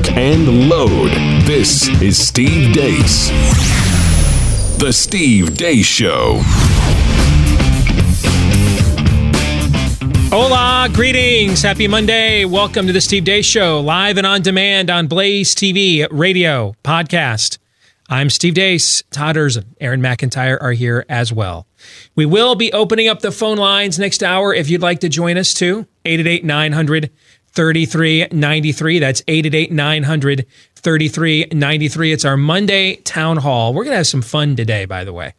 lock, and load. This is Steve Deace. The Steve Deace Show. Hola, greetings. Happy Monday. Welcome to the Steve Deace Show, live and on demand on Blaze TV, radio, podcast. I'm Steve Deace. Todd Erzen, Aaron McIntyre are here as well. We will be opening up the phone lines next hour if you'd like to join us too. 888 900 3393. That's 888 900 3393. It's our Monday town hall. We're going to have some fun today, by the way.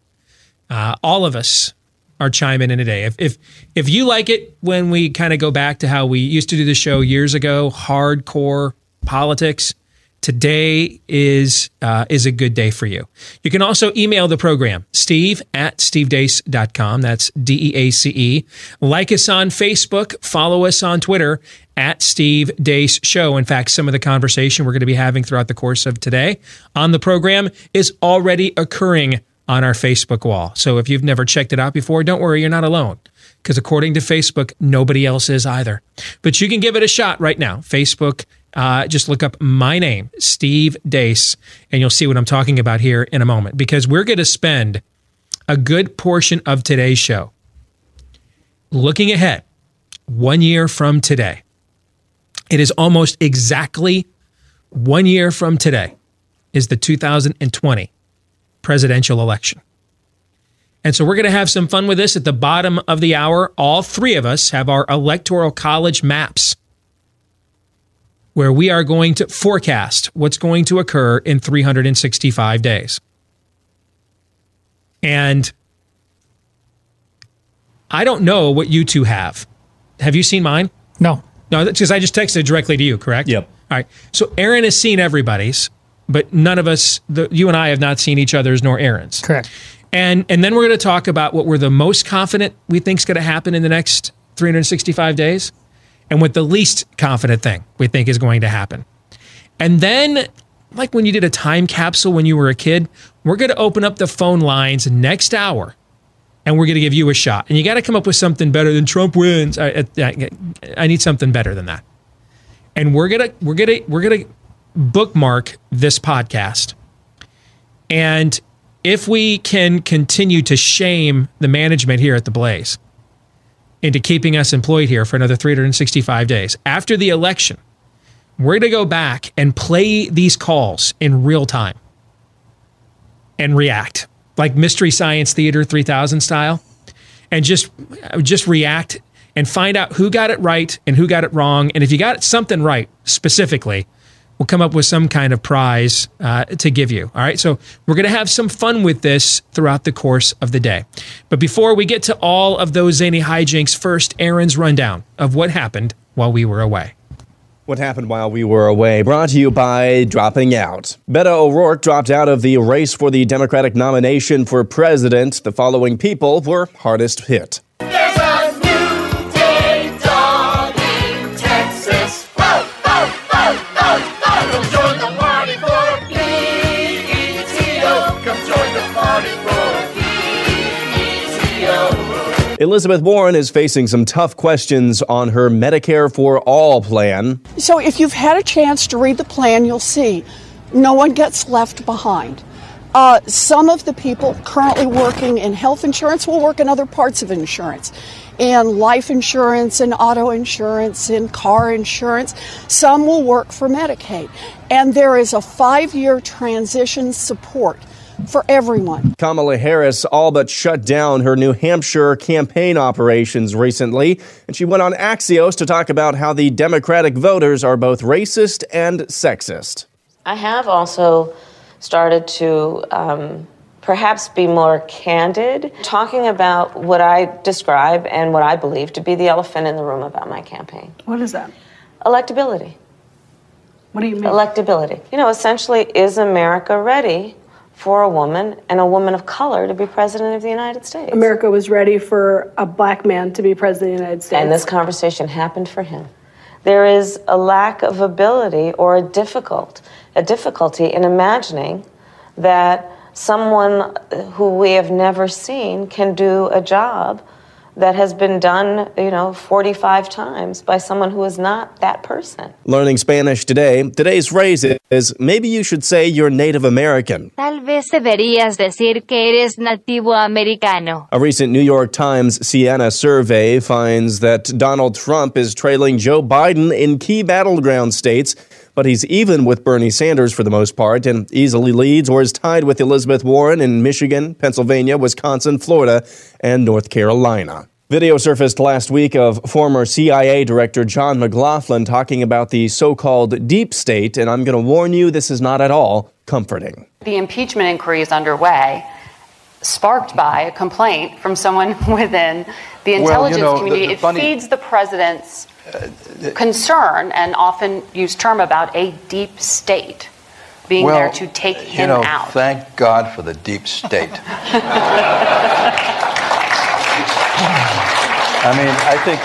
Uh, all of us are chiming in today. If if if you like it when we kind of go back to how we used to do the show years ago, hardcore politics, today is uh, is a good day for you. You can also email the program, steve at stevedeace.com. That's D E A C E. Like us on Facebook, follow us on Twitter at Steve Deace Show. In fact, some of the conversation we're going to be having throughout the course of today on the program is already occurring on our Facebook wall. So if you've never checked it out before, don't worry, you're not alone. Because according to Facebook, nobody else is either. But you can give it a shot right now. Facebook, uh, just look up my name, Steve Deace, and you'll see what I'm talking about here in a moment. Because we're going to spend a good portion of today's show looking ahead one year from today. It is almost exactly one year from today is the 2020 presidential election. And so we're going to have some fun with this at the bottom of the hour. All three of us have our electoral college maps where we are going to forecast what's going to occur in 365 days. And I don't know what you two have. Have you seen mine? No. No, because I just texted directly to you, correct? Yep. All right. So Aaron has seen everybody's, but none of us, the, you and I, have not seen each other's nor Aaron's. Correct. And and then we're going to talk about what we're the most confident we think is going to happen in the next 365 days, and what the least confident thing we think is going to happen. And then, like when you did a time capsule when you were a kid, we're going to open up the phone lines next hour, and we're going to give you a shot. And you got to come up with something better than Trump wins. I, I, I need something better than that. And we're gonna we're gonna we're gonna bookmark this podcast. And if we can continue to shame the management here at the Blaze into keeping us employed here for another 365 days after the election, we're going to go back and play these calls in real time and react like Mystery Science Theater 3000 style and just just react and find out who got it right and who got it wrong. And if you got something right specifically, we'll come up with some kind of prize uh, to give you. All right. So we're going to have some fun with this throughout the course of the day. But before we get to all of those zany hijinks, first, Aaron's rundown of what happened while we were away. What happened while we were away? Brought to you by dropping out. Beto O'Rourke dropped out of the race for the Democratic nomination for president. The following people were hardest hit. Elizabeth Warren is facing some tough questions on her Medicare for All plan. So if you've had a chance to read the plan, you'll see no one gets left behind. Uh, some of the people currently working in health insurance will work in other parts of insurance, in life insurance, and auto insurance, in car insurance. Some will work for Medicaid. And there is a five year transition support for everyone. Kamala Harris all but shut down her New Hampshire campaign operations recently, and she went on Axios to talk about how the Democratic voters are both racist and sexist. I have also started to um, perhaps be more candid, talking about what I describe and what I believe to be the elephant in the room about my campaign What is that? electability. What do you mean? Electability. You know, essentially, is America ready for a woman and a woman of color to be president of the United States? America was ready for a black man to be president of the United States. And this conversation happened for him. There is a lack of ability or a difficult a difficulty in imagining that someone who we have never seen can do a job that has been done, you know, 45 times by someone who is not that person. Learning Spanish today. Today's phrase is maybe you should say you're Native American. Tal vez deberías decir que eres nativo americano. A recent New York Times Siena survey finds that Donald Trump is trailing Joe Biden in key battleground states, but he's even with Bernie Sanders for the most part and easily leads or is tied with Elizabeth Warren in Michigan, Pennsylvania, Wisconsin, Florida, and North Carolina. Video surfaced last week of former CIA Director John McLaughlin talking about the so called deep state, and I'm going to warn you, this is not at all comforting. The impeachment inquiry is underway, sparked by a complaint from someone within the Well, you intelligence know, the- community. the it funny- feeds the president's concern and often used term about a deep state being well, there to take you him know, out. Thank God for the deep state. I mean, I think,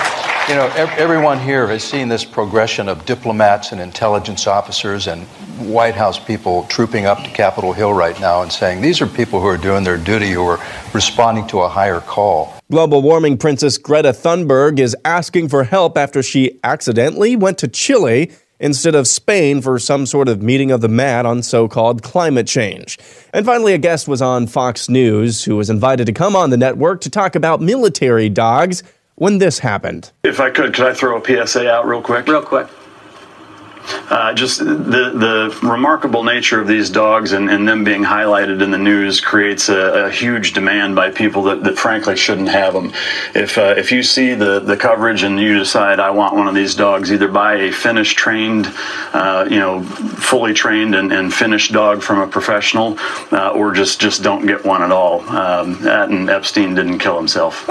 you know, everyone here has seen this progression of diplomats and intelligence officers and White House people trooping up to Capitol Hill right now and saying these are people who are doing their duty, who are responding to a higher call. Global warming princess Greta Thunberg is asking for help after she accidentally went to Chile instead of Spain for some sort of meeting of the mad on so called climate change. And finally, a guest was on Fox News who was invited to come on the network to talk about military dogs when this happened. If I could, could I throw a PSA out real quick? Real quick. Uh, just the the remarkable nature of these dogs and, and them being highlighted in the news creates a, a huge demand by people that, that frankly shouldn't have them. If uh, if you see the, the coverage and you decide I want one of these dogs, either buy a finished trained, uh, you know, fully trained and, and finished dog from a professional, uh, or just just don't get one at all. Um, that and Epstein didn't kill himself.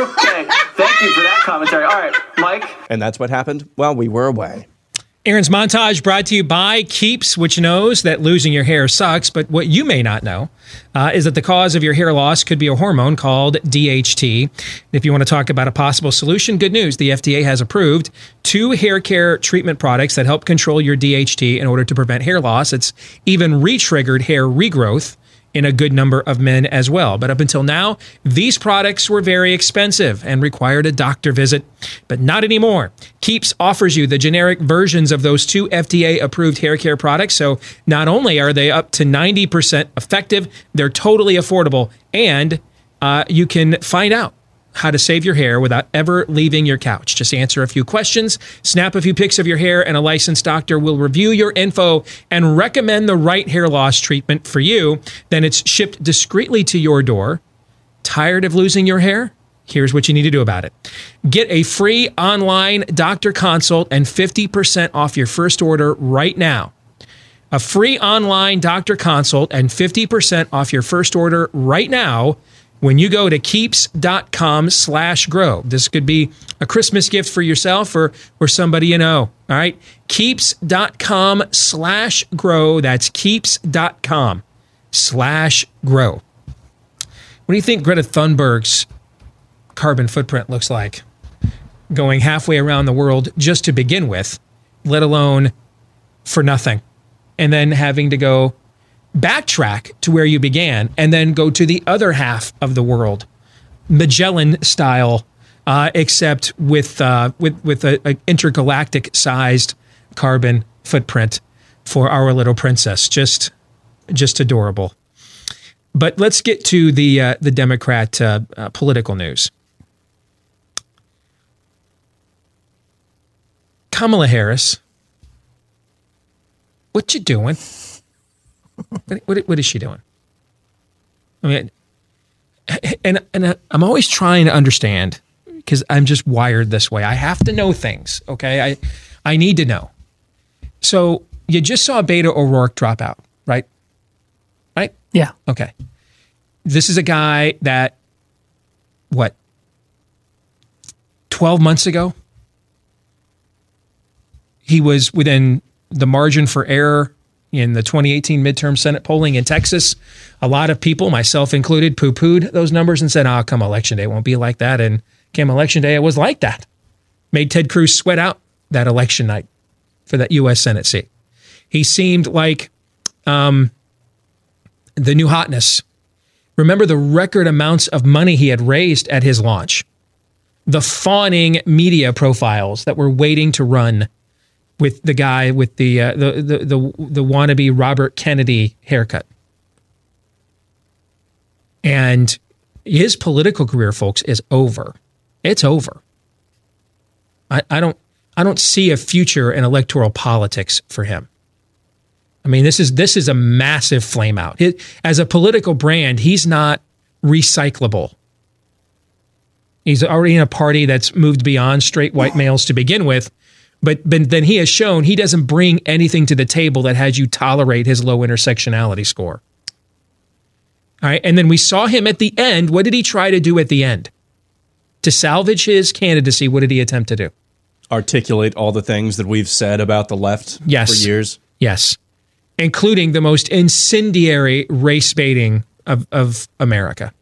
Okay, thank you for that commentary. All right, Mike. And that's what happened while we were away. Aaron's montage brought to you by Keeps, which knows that losing your hair sucks, but what you may not know uh, is that the cause of your hair loss could be a hormone called DHT. If you want to talk about a possible solution, good news. The FDA has approved two hair care treatment products that help control your DHT in order to prevent hair loss. It's even re triggered hair regrowth in a good number of men as well. But up until now, these products were very expensive and required a doctor visit, but not anymore. Keeps offers you the generic versions of those two FDA approved hair care products. So not only are they up to 90% effective, they're totally affordable, and uh, you can find out how to save your hair without ever leaving your couch. Just answer a few questions, snap a few pics of your hair, and a licensed doctor will review your info and recommend the right hair loss treatment for you. Then it's shipped discreetly to your door. Tired of losing your hair? Here's what you need to do about it. Get a free online doctor consult and 50% off your first order right now. A free online doctor consult and 50% off your first order right now when you go to keeps.com slash grow. This could be a Christmas gift for yourself or, or somebody you know. All right. Keeps.com slash grow. That's keeps.com slash grow. What do you think Greta Thunberg's carbon footprint looks like? Going halfway around the world just to begin with, let alone for nothing. And then having to go backtrack to where you began and then go to the other half of the world, Magellan style, uh, except with uh, with with a, a intergalactic sized carbon footprint for our little princess. Just just adorable. But let's get to the uh, the Democrat uh, uh, political news. Kamala Harris, what you doing? What, what, what is she doing? I mean, and and I'm always trying to understand because I'm just wired this way. I have to know things. Okay, I I need to know. So you just saw Beto O'Rourke drop out, right? Right? Yeah. Okay. This is a guy that what 12 months ago he was within the margin for error in the 2018 midterm Senate polling in Texas. A lot of people, myself included, poo pooed those numbers and said, oh, come election day, it won't be like that. And came election day, it was like that. Made Ted Cruz sweat out that election night for that U.S. Senate seat. He seemed like um, the new hotness. Remember the record amounts of money he had raised at his launch. The fawning media profiles that were waiting to run with the guy with the uh, the, the the the wannabe Robert Kennedy haircut. And his political career, folks, is over. It's over. I, I don't I don't see a future in electoral politics for him. I mean, this is this is a massive flame out. It, as a political brand, he's not recyclable. He's already in a party that's moved beyond straight white males to begin with, but, but then he has shown he doesn't bring anything to the table that has you tolerate his low intersectionality score. All right, and then we saw him at the end. What did he try to do at the end? To salvage his candidacy, what did he attempt to do? Articulate all the things that we've said about the left Yes. for years. Yes. Including the most incendiary race baiting of, of America.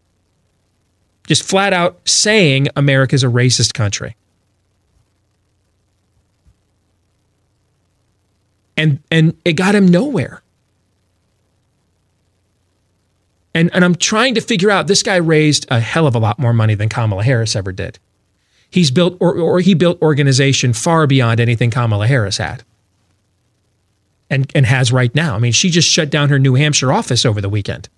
Just flat out saying America's a racist country. And and it got him nowhere. And and I'm trying to figure out this guy raised a hell of a lot more money than Kamala Harris ever did. He's built or, or he built organization far beyond anything Kamala Harris had and, and has right now. I mean, she just shut down her New Hampshire office over the weekend.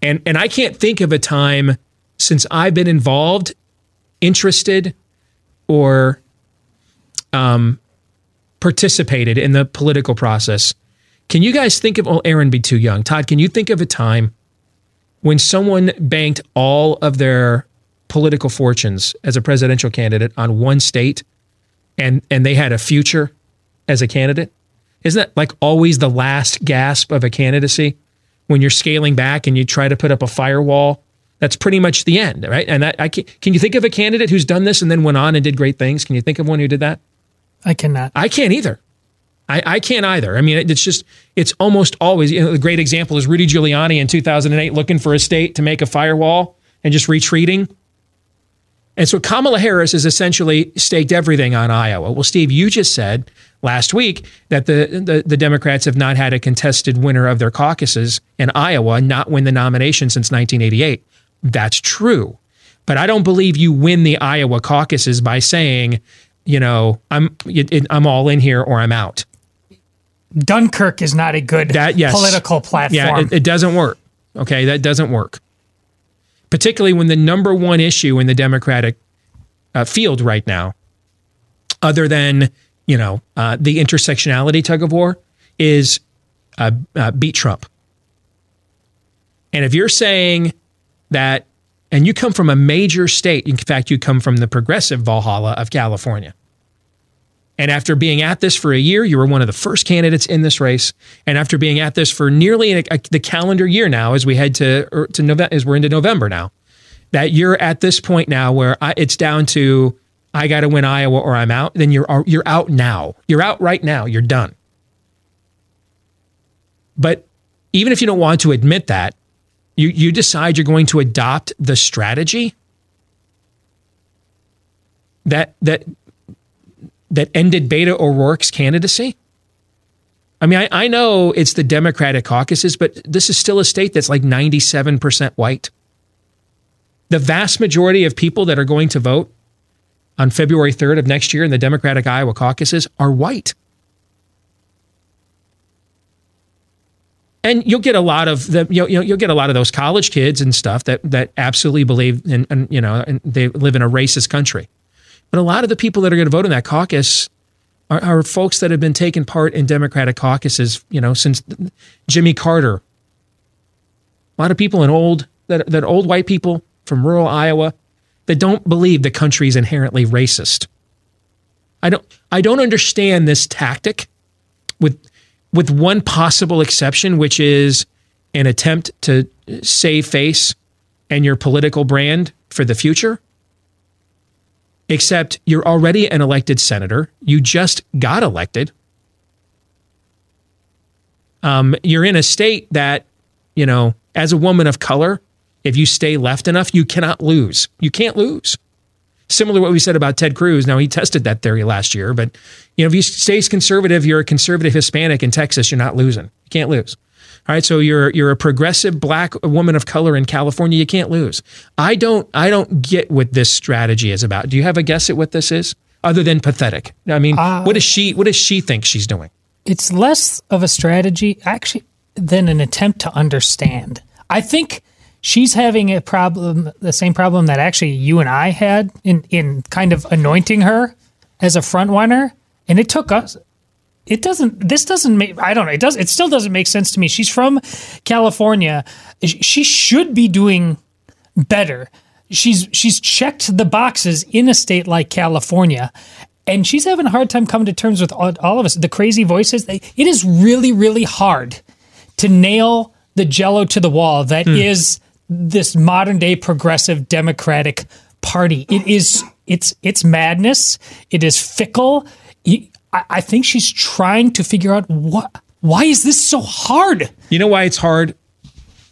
And and I can't think of a time since I've been involved, interested, or um, participated in the political process. Can you guys think of? Oh, Aaron, be too young. Todd, can you think of a time when someone banked all of their political fortunes as a presidential candidate on one state, and and they had a future as a candidate? Isn't that like always the last gasp of a candidacy when you're scaling back and you try to put up a firewall? That's pretty much the end, right? And that I can, can you think of a candidate who's done this and then went on and did great things? Can you think of one who did that? I cannot. I can't either. I, I can't either. I mean, it's just, it's almost always, you know, the great example is Rudy Giuliani in 2008 looking for a state to make a firewall and just retreating. And so Kamala Harris has essentially staked everything on Iowa. Well, Steve, you just said last week that the, the, the Democrats have not had a contested winner of their caucuses in Iowa, not win the nomination since 1988. That's true. But I don't believe you win the Iowa caucuses by saying, you know, I'm it, it- I'm all in here or I'm out. Dunkirk is not a good That yes, political platform. Yeah, it, it doesn't work. Okay, that doesn't work. Particularly when the number one issue in the Democratic uh, field right now, other than you know uh, the intersectionality tug of war, is uh, uh, beat Trump. And if you're saying that, and you come from a major state, in fact, you come from the progressive Valhalla of California. And after being at this for a year, you were one of the first candidates in this race. And after being at this for nearly a, a- the calendar year now, as we head to or to November, as we're into November now, that you're at this point now where I, it's down to I got to win Iowa or I'm out. Then you're you're out now. You're out right now. You're done. But even if you don't want to admit that, you you decide you're going to adopt the strategy that that that ended Beto O'Rourke's candidacy? I mean, I, I know it's the Democratic caucuses, but this is still a state that's like 97% white. The vast majority of people that are going to vote on February 3rd of next year in the Democratic Iowa caucuses are white. And you'll get a lot of the you'll, you'll you'll get a lot of those college kids and stuff that that absolutely believe in, and you know and they live in a racist country. But a lot of the people that are going to vote in that caucus are, are folks that have been taking part in Democratic caucuses, you know, since Jimmy Carter. A lot of people in old that that old white people from rural Iowa that don't believe the country is inherently racist. I don't I don't understand this tactic with with one possible exception, which is an attempt to save face and your political brand for the future except you're already an elected senator. You just got elected. Um, you're in a state that, you know, as a woman of color, if you stay left enough, you cannot lose. You can't lose. Similar to what we said about Ted Cruz. Now, he tested that theory last year, but, you know, if you stay conservative, you're a conservative Hispanic in Texas, you're not losing. You can't lose. All right, so you're you're a progressive black woman of color in California. You can't lose. I don't I don't get what this strategy is about. Do you have a guess at what this is, other than pathetic? I mean, Uh, what does she what does she think she's doing? it's less of a strategy actually than an attempt to understand. I think she's having a problem, the same problem that actually you and I had in in kind of anointing her as a front runner, and it took us. It doesn't. This doesn't make. I don't know. It does. It still doesn't make sense to me. She's from California. She should be doing better. She's she's checked the boxes in a state like California, and she's having a hard time coming to terms with all, all of us. The crazy voices. They, it is really really hard to nail the jello to the wall that hmm. is this modern day progressive democratic party. It is it's it's madness. It is fickle. You- I, I think she's trying to figure out what why is this so hard. You know why it's hard?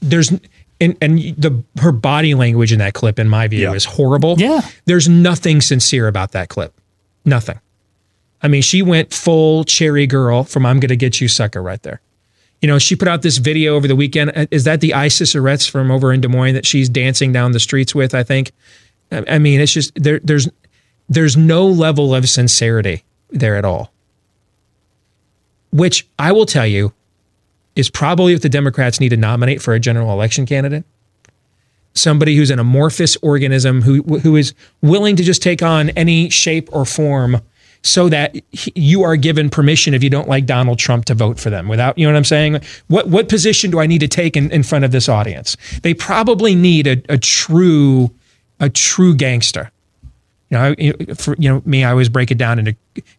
There's and and the her body language in that clip, in my view, is horrible. Yeah. There's nothing sincere about that clip. Nothing. I mean, she went full cherry girl from "I'm gonna get you, sucker" right there. You know, she put out this video over the weekend. Uh, Is that the Isiserettes from over in Des Moines that she's dancing down the streets with? I think. I I mean, it's just there. There's there's no level of sincerity there at all. Which I will tell you is probably what the Democrats need to nominate for a general election candidate. Somebody who's an amorphous organism who who is willing to just take on any shape or form so that you are given permission if you don't like Donald Trump to vote for them without you know what I'm saying what what position do I need to take in, in front of this audience they probably need a, a true a true gangster you know, I- for you know me, I always break it down into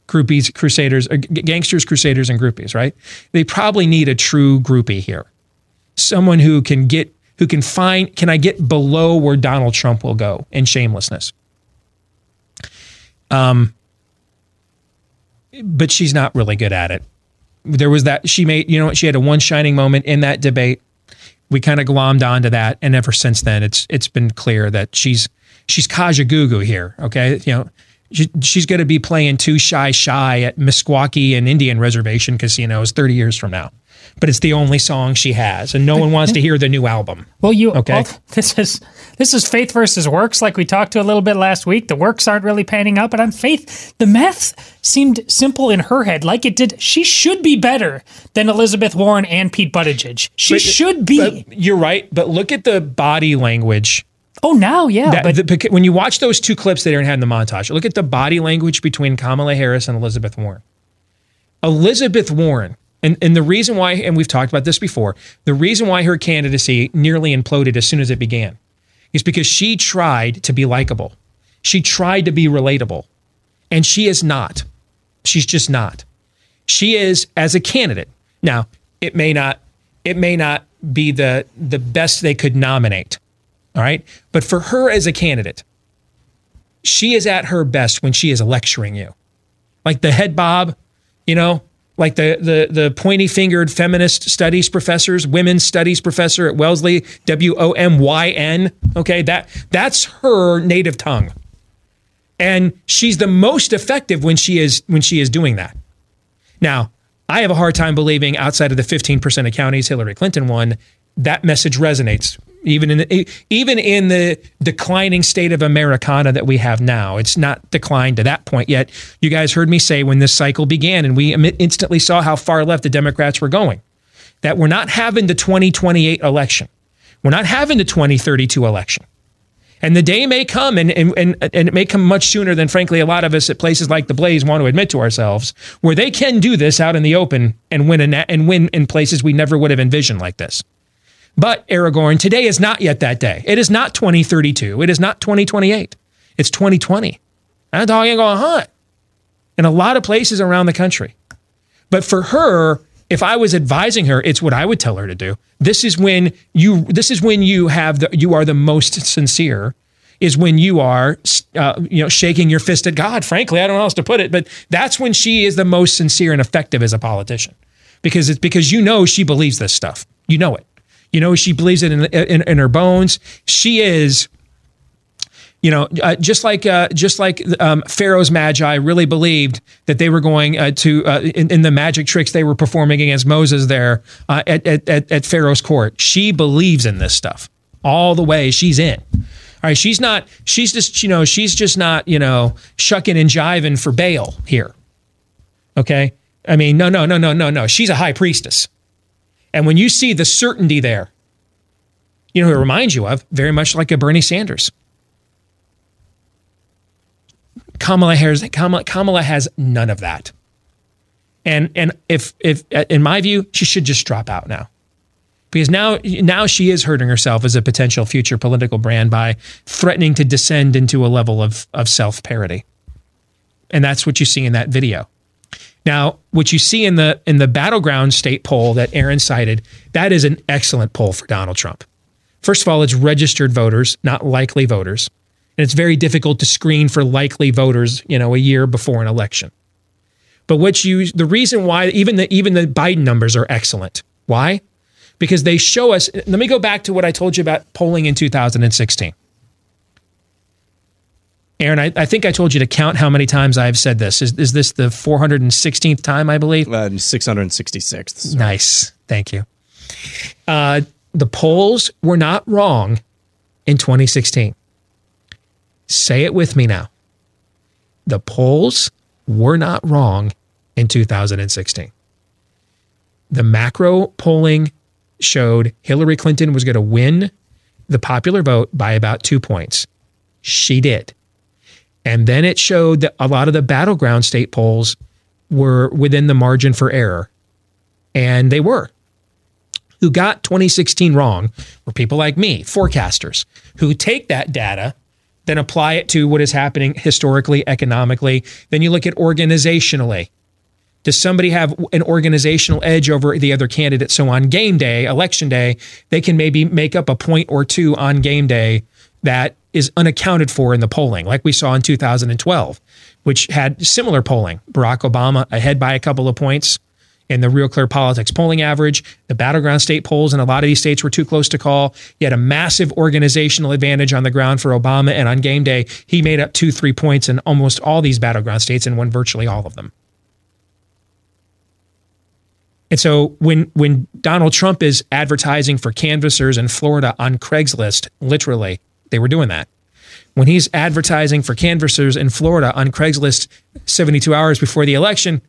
groupies, crusaders, uh, gangsters, crusaders, and groupies. Right? They probably need a true groupie here, someone who can get, who can find, can I get below where Donald Trump will go in shamelessness? Um, but she's not really good at it. There was that she made, you know, she had a one shining moment in that debate. We kind of glommed onto that, and ever since then, it's it's been clear that she's she's Kajagoogoo here. Okay, you know, she, she's going to be playing Too Shy Shy at Meskwaki and Indian Reservation casinos thirty years from now. But it's the only song she has, and no one wants to hear the new album. Well, you Okay. well, this is this is faith versus works, like we talked to a little bit last week. The works aren't really panning out, but on faith, the math seemed simple in her head, like it did. She should be better than Elizabeth Warren and Pete Buttigieg. She But- should be. but you're right, but look at the body language. Oh, now, yeah, That- but the- when you watch those two clips that Aaron had in the montage, look at the body language between Kamala Harris and Elizabeth Warren. Elizabeth Warren, and, and the reason why, and we've talked about this before, the reason why her candidacy nearly imploded as soon as it began is because she tried to be likable. She tried to be relatable. And she is not. She's just not. She is as a candidate. Now, it may not it may not be the the best they could nominate. All right? But for her as a candidate, she is at her best when she is lecturing you. Like the head bob, you know, like the the the pointy fingered feminist studies professors, women's studies professor at Wellesley, W O M Y N. Okay, that that's her native tongue. And she's the most effective when she is when she is doing that. Now, I have a hard time believing outside of the 15% of counties Hillary Clinton won, that message resonates. Even in the, even in the declining state of Americana that we have now, it's not declined to that point yet. You guys heard me say when this cycle began, and we instantly saw how far left the Democrats were going, that we're not having the 2028 election. We're not having the 2032 election. And the day may come, and, and, and, and it may come much sooner than, frankly, a lot of us at places like the Blaze want to admit to ourselves, where they can do this out in the open and win, in, and win in places we never would have envisioned like this. But, Aragorn, today is not yet that day. It is not 2032. It is not 2028. It's 2020. That dog ain't gonna hunt in a lot of places around the country. But for her, if I was advising her, it's what I would tell her to do. This is when you this is when you have the you are the most sincere is when you are uh, you know shaking your fist at God. Frankly, I don't know how else to put it, but that's when she is the most sincere and effective as a politician. Because it's because you know she believes this stuff. You know it. You know she believes it in in, in her bones. She is You know, uh, just like uh, just like um, Pharaoh's magi really believed that they were going uh, to uh, in, in the magic tricks they were performing against Moses there uh, at, at at Pharaoh's court. She believes in this stuff all the way. She's in. All right, she's not. She's just you know she's just not you know shucking and jiving for Baal here. Okay, I mean no no no no no no. She's a high priestess, and when you see the certainty there, you know it reminds you of very much like a Bernie Sanders. Kamala Harris, Kamala, Kamala has none of that. And and if if uh, in my view, she should just drop out now. Because now now she is hurting herself as a potential future political brand by threatening to descend into a level of of self-parody. And that's what you see in that video. Now, what you see in the in the battleground state poll that Aaron cited, that is an excellent poll for Donald Trump. First of all, it's registered voters, not likely voters and it's very difficult to screen for likely voters, you know, a year before an election. But what you the reason why even the even the Biden numbers are excellent. Why? Because they show us let me go back to what I told you about polling in 2016. Aaron, I, I think I told you to count how many times I've said this. Is, is this the 416th time, I believe? Uh, 666th. Nice. Thank you. Uh, the polls were not wrong in 2016. Say it with me now. The polls were not wrong in 2016. The macro polling showed Hillary Clinton was going to win the popular vote by about two points. She did. And then it showed that a lot of the battleground state polls were within the margin for error. And they were. Who got 2016 wrong were people like me, forecasters, who take that data then apply it to what is happening historically, economically. Then you look at organizationally. Does somebody have an organizational edge over the other candidate? So on game day, election day, they can maybe make up a point or two on game day that is unaccounted for in the polling, like we saw in 2012, which had similar polling. Barack Obama ahead by a couple of points in the Real Clear Politics polling average. The battleground state polls in a lot of these states were too close to call. He had a massive organizational advantage on the ground for Obama. And on game day, he made up two, three points in almost all these battleground states and won virtually all of them. And so when when Donald Trump is advertising for canvassers in Florida on Craigslist, literally, they were doing that. When he's advertising for canvassers in Florida on Craigslist 72 hours before the election,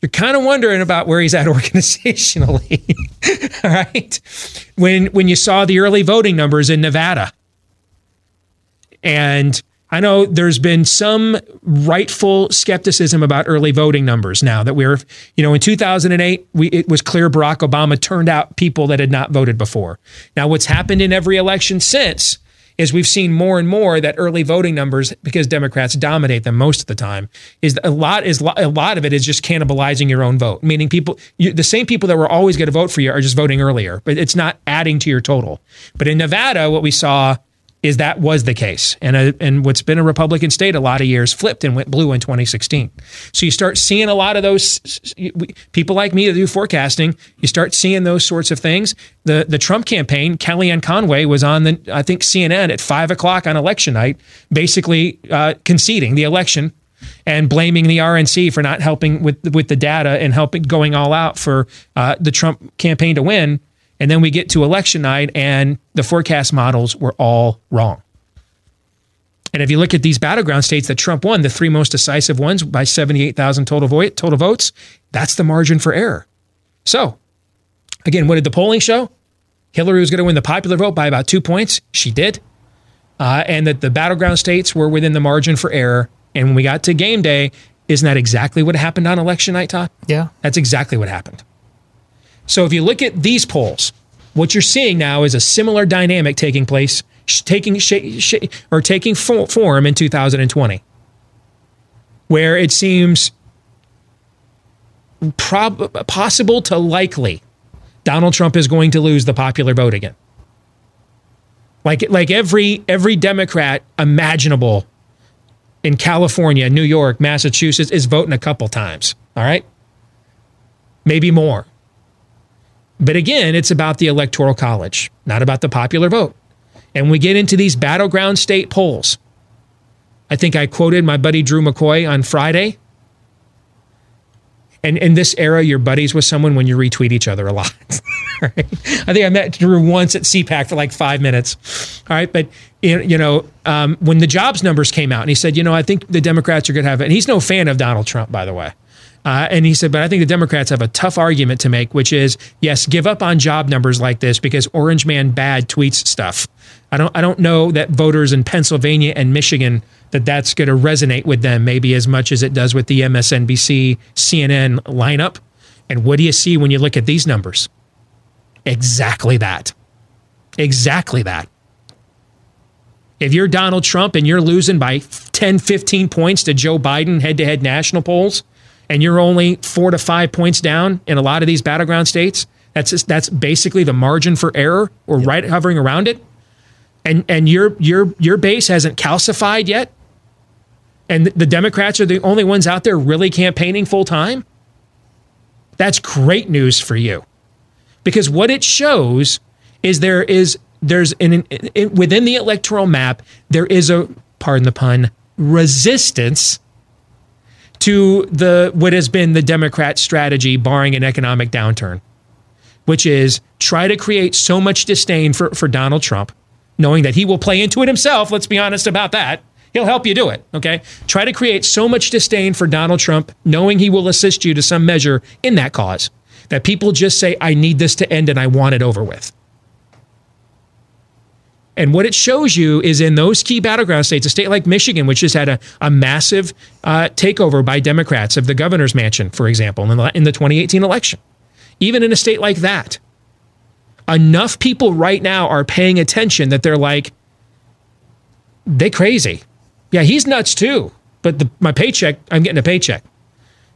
you're kind of wondering about where he's at organizationally. All right. When when you saw the early voting numbers in Nevada. And I know there's been some rightful skepticism about early voting numbers now that we're, you know, in 2008, we, it was clear Barack Obama turned out people that had not voted before. Now, what's happened in every election since is we've seen more and more that early voting numbers, because Democrats dominate them most of the time, is a lot is a lot of it is just cannibalizing your own vote. Meaning people, you, the same people that were always going to vote for you are just voting earlier, but it's not adding to your total. But in Nevada, what we saw is that was the case. And, a, and what's been a Republican state a lot of years flipped and went blue in 2016. So you start seeing a lot of those people like me that do forecasting. You start seeing those sorts of things. The the Trump campaign, Kellyanne Conway was on the I think CNN at five o'clock on election night, basically uh, conceding the election and blaming the RNC for not helping with with the data and helping going all out for uh, the Trump campaign to win. And then we get to election night and the forecast models were all wrong. And if you look at these battleground states that Trump won, the three most decisive ones by 78,000 total, vo- total votes, that's the margin for error. So, again, what did the polling show? Hillary was going to win the popular vote by about two points. She did. Uh, and that the battleground states were within the margin for error. And when we got to game day, isn't that exactly what happened on election night, Todd? Yeah. That's exactly what happened. So if you look at these polls, what you're seeing now is a similar dynamic taking place, taking sh- sh- or taking fo- form in 2020, where it seems prob- possible to likely Donald Trump is going to lose the popular vote again. Like like every every Democrat imaginable in California, New York, Massachusetts is voting a couple times. All right, maybe more. But again, it's about the Electoral College, not about the popular vote. And we get into these battleground state polls. I think I quoted my buddy Drew McCoy on Friday. And in this era, you're buddies with someone when you retweet each other a lot. Right? I think I met Drew once at CPAC for like five minutes. All right. But, you know, um, when the jobs numbers came out, and he said, you know, I think the Democrats are going to have it. And he's no fan of Donald Trump, by the way. Uh, and he said, but I think the Democrats have a tough argument to make, which is yes, give up on job numbers like this because Orange Man Bad tweets stuff. I don't, I don't know that voters in Pennsylvania and Michigan that that's going to resonate with them maybe as much as it does with the MSNBC, CNN lineup. And what do you see when you look at these numbers? Exactly that. Exactly that. If you're Donald Trump and you're losing by 10, 15 points to Joe Biden head to head national polls, and you're only four to five points down in a lot of these battleground states, that's just, that's basically the margin for error or right hovering around it. And and your your your base hasn't calcified yet. And the Democrats are the only ones out there really campaigning full time. That's great news for you. Because what it shows is there is there's an, in, within the electoral map there is a pardon the pun resistance to the what has been the Democrat strategy, barring an economic downturn, which is try to create so much disdain for, for Donald Trump, knowing that he will play into it himself. Let's be honest about that. He'll help you do it. Okay. Try to create so much disdain for Donald Trump, knowing he will assist you to some measure in that cause, that people just say, I need this to end and I want it over with. And what it shows you is in those key battleground states, a state like Michigan, which has had a, a massive uh, takeover by Democrats of the governor's mansion, for example, in the, in the 2018 election. Even in a state like that, enough people right now are paying attention that they're like, they crazy. Yeah, he's nuts too. But the, my paycheck, I'm getting a paycheck.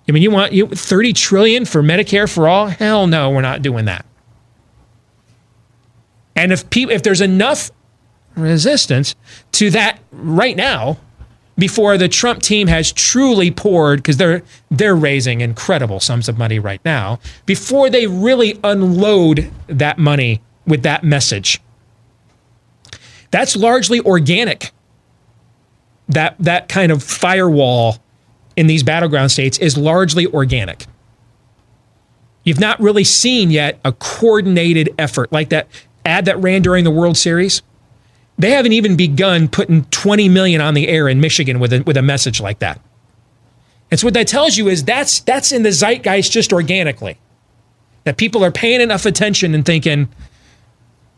I mean, you want you 30 trillion for Medicare for all? Hell no, we're not doing that. And if people, if there's enough resistance to that right now before the Trump team has truly poured because they're they're raising incredible sums of money right now before they really unload that money with that message. That's largely organic. That that kind of firewall in these battleground states is largely organic. You've not really seen yet a coordinated effort like that ad that ran during the World Series they haven't even begun putting 20 million on the air in Michigan with a, with a message like that. And so what that tells you is that's that's in the zeitgeist just organically. That people are paying enough attention and thinking,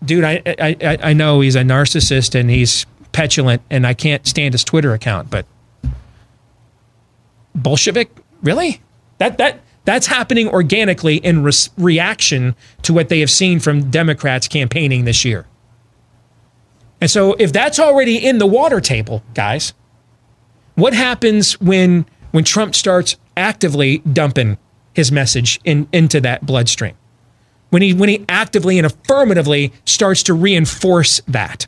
dude, I, I, I know he's a narcissist and he's petulant and I can't stand his Twitter account, but Bolshevik? Really? That that that's happening organically in re- reaction to what they have seen from Democrats campaigning this year. And so if that's already in the water table, guys, what happens when when Trump starts actively dumping his message in, into that bloodstream? When he when he actively and affirmatively starts to reinforce that.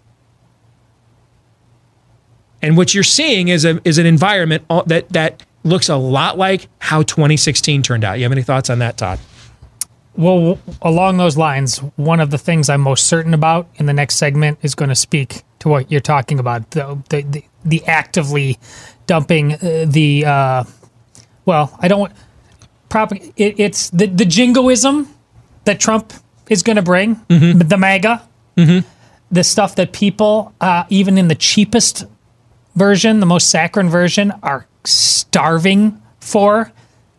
And what you're seeing is a is an environment that that looks a lot like how 2016 turned out. You have any thoughts on that, Todd? Well, along those lines, one of the things I'm most certain about in the next segment is going to speak to what you're talking about the the the, the actively dumping uh, the uh, well, I don't prop it, it's the the jingoism that Trump is going to bring mm-hmm. the MAGA, mm-hmm. the stuff that people uh, even in the cheapest version, the most saccharine version, are starving for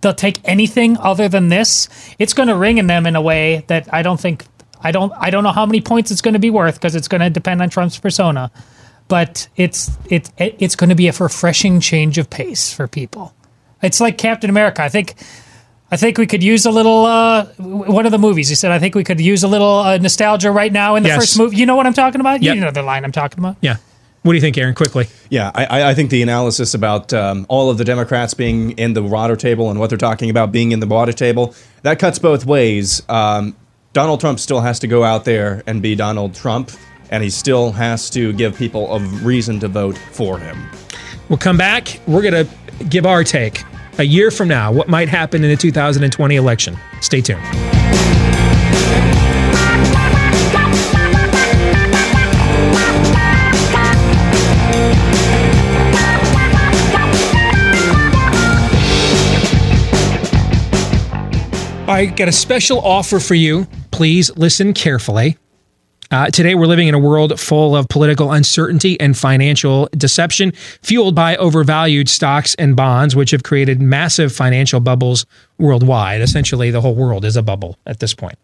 they'll take anything other than this, it's going to ring in them in a way that I don't think I don't I don't know how many points it's going to be worth because it's going to depend on Trump's persona, but it's it's it's going to be a refreshing change of pace for people. It's like Captain America. I think I think we could use a little uh, one of the movies. He said I think we could use a little uh, nostalgia right now in the yes. first movie. You know what I'm talking about? Yep. You know the line I'm talking about? Yeah. What do you think, Aaron? Quickly. Yeah, I, I think the analysis about um, all of the Democrats being in the water table and what they're talking about being in the water table that cuts both ways. Um, Donald Trump still has to go out there and be Donald Trump, and he still has to give people a reason to vote for him. We'll come back. We're going to give our take a year from now. What might happen in the 2020 election? Stay tuned. Right, got a special offer for you. Please listen carefully. Uh, today, we're living in a world full of political uncertainty and financial deception, fueled by overvalued stocks and bonds, which have created massive financial bubbles worldwide. Essentially, the whole world is a bubble at this point.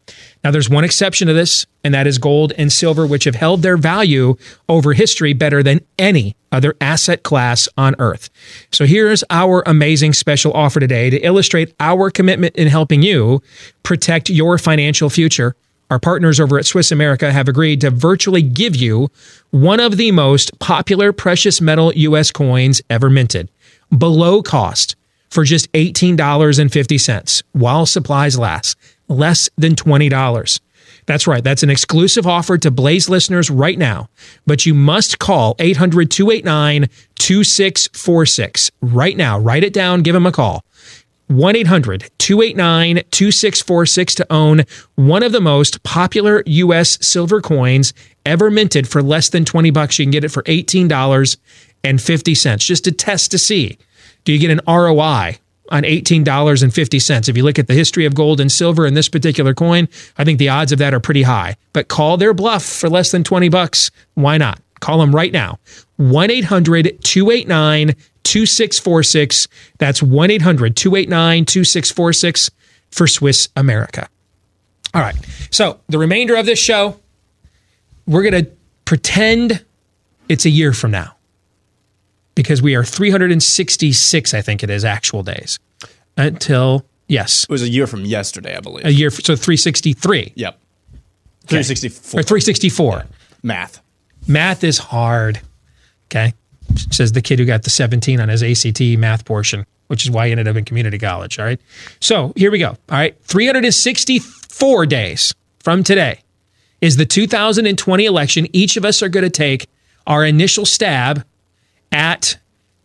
Now, there's one exception to this, and that is gold and silver, which have held their value over history better than any other asset class on earth. So, here's our amazing special offer today to illustrate our commitment in helping you protect your financial future. Our partners over at Swiss America have agreed to virtually give you one of the most popular precious metal US coins ever minted, below cost, for just $18.50 while supplies last, less than $20. That's right. That's an exclusive offer to Blaze listeners right now. But you must call 800 289 2646 right now. Write it down. Give them a call. 1 800 289 2646 to own one of the most popular U.S. silver coins ever minted for less than 20 bucks. You can get it for $18.50 just to test to see. Do you get an ROI on $18.50? If you look at the history of gold and silver in this particular coin, I think the odds of that are pretty high. But call their bluff for less than 20 bucks. Why not? Call them right now. 1 800 289 2646. That's 1 800 289 2646 for Swiss America. All right. So, the remainder of this show, we're going to pretend it's a year from now because we are 366, I think it is, actual days until, yes. It was a year from yesterday, I believe. A year, so 363. Yep. 364. Or 364. Math. Math is hard. Okay. Says the kid who got the 17 on his ACT math portion, which is why he ended up in community college. All right. So here we go. All right. 364 days from today is the 2020 election. Each of us are going to take our initial stab at,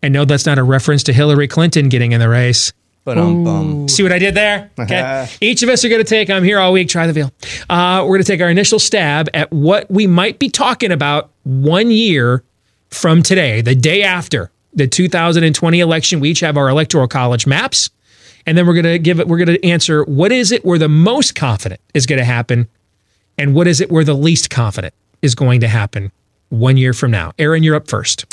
and no, that's not a reference to Hillary Clinton getting in the race. Ba-dum-bum. See what I did there? Okay. Each of us are going to take, I'm here all week, try the veal. Uh, we're going to take our initial stab at what we might be talking about one year from today, the day after the 2020 election. We each have our electoral college maps. And then we're going to give it, we're going to answer what is it we're the most confident is going to happen? And what is it we're the least confident is going to happen one year from now? Aaron, you're up first.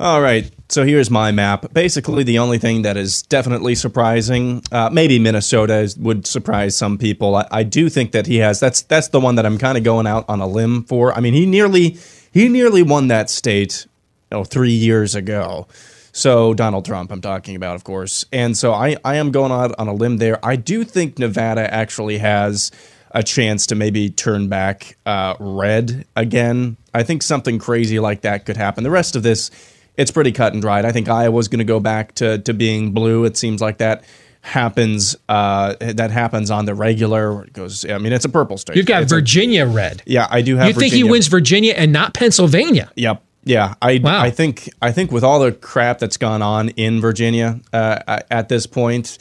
All right. So here's my map. Basically, the only thing that is definitely surprising, uh, maybe Minnesota would surprise some people. I, I do think that he has. That's that's the one that I'm kind of going out on a limb for. I mean, he nearly he nearly won that state, know, three years ago. So Donald Trump, I'm talking about, of course. And so I I am going out on a limb there. I do think Nevada actually has a chance to maybe turn back uh, red again. I think something crazy like that could happen. The rest of this it's pretty cut and dried. I think Iowa's going to go back to to being blue. It seems like that happens uh, that happens on the regular. It goes. I mean, it's a purple state. You've got It's a- Virginia red. yeah, I do have. You think he wins Virginia and not Pennsylvania? Yep. Yeah, I Wow. I think I think with all the crap that's gone on in Virginia uh, at this point,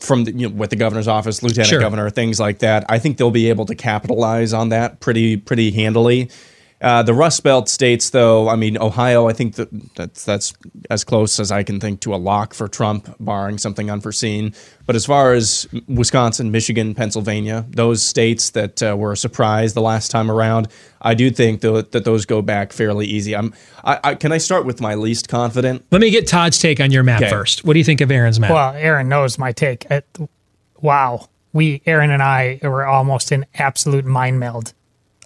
from the, you know, with the governor's office, lieutenant Sure. governor, things like that, I think they'll be able to capitalize on that pretty pretty handily. Uh, the Rust Belt states, though, I mean, Ohio, I think that that's that's as close as I can think to a lock for Trump, barring something unforeseen. But as far as Wisconsin, Michigan, Pennsylvania, those states that uh, were a surprise the last time around, I do think tho- that those go back fairly easy. I'm, I, I, can I start with my least confident? Let me get Todd's take on your map Okay. first. What do you think of Aaron's map? Well, Aaron knows my take. Wow. We, Aaron and I, were almost in absolute mind meld.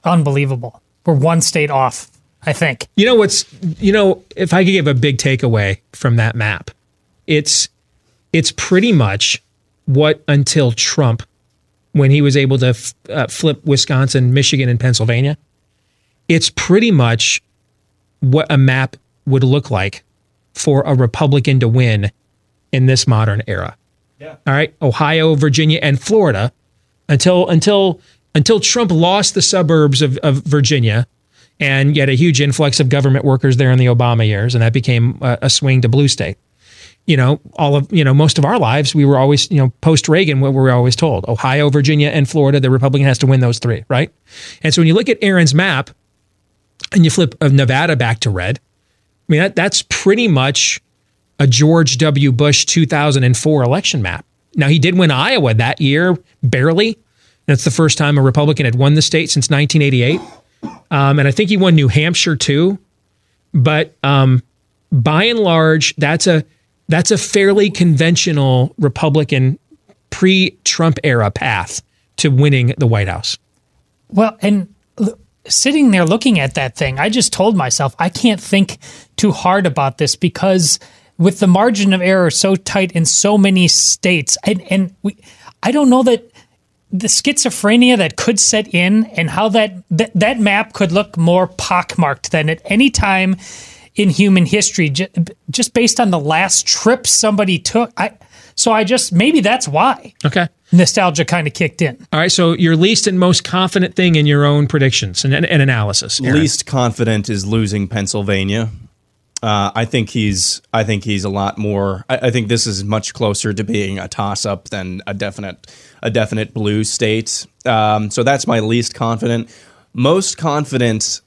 Unbelievable. We're one state off, I think. You know what's you know if I could give a big takeaway from that map, it's it's pretty much what until Trump, when he was able to f- uh, flip Wisconsin, Michigan, and Pennsylvania, it's pretty much what a map would look like for a Republican to win in this modern era. Yeah. All right, Ohio, Virginia, and Florida until until until Trump lost the suburbs of, of Virginia and you had a huge influx of government workers there in the Obama years, and that became a, a swing to blue state. You know, all of you know, most of our lives, we were always, you know, post Reagan, what were we always told? Ohio, Virginia, and Florida, the Republican has to win those three, right? And so when you look at Aaron's map and you flip of Nevada back to red, I mean that that's pretty much a George W. Bush 2004 election map. Now, he did win Iowa that year, barely. That's the first time a Republican had won the state since 1988. Um, and I think he won New Hampshire too. But um, by and large, that's a that's a fairly conventional Republican pre-Trump era path to winning the White House. Well, and l- sitting there looking at that thing, I just told myself I can't think too hard about this because with the margin of error so tight in so many states, and and we, I don't know that the schizophrenia that could set in and how that that, that map could look more pockmarked than at any time in human history ju- just based on the last trip somebody took i so i just maybe that's why Okay. nostalgia kind of kicked in All right. So your least and most confident thing in your own predictions and, and, and analysis. Aaron. Least confident is losing Pennsylvania. Uh, I think he's. I think he's a lot more. I, I think this is much closer to being a toss-up than a definite, a definite blue state. Um, so that's my least confident. Most confident.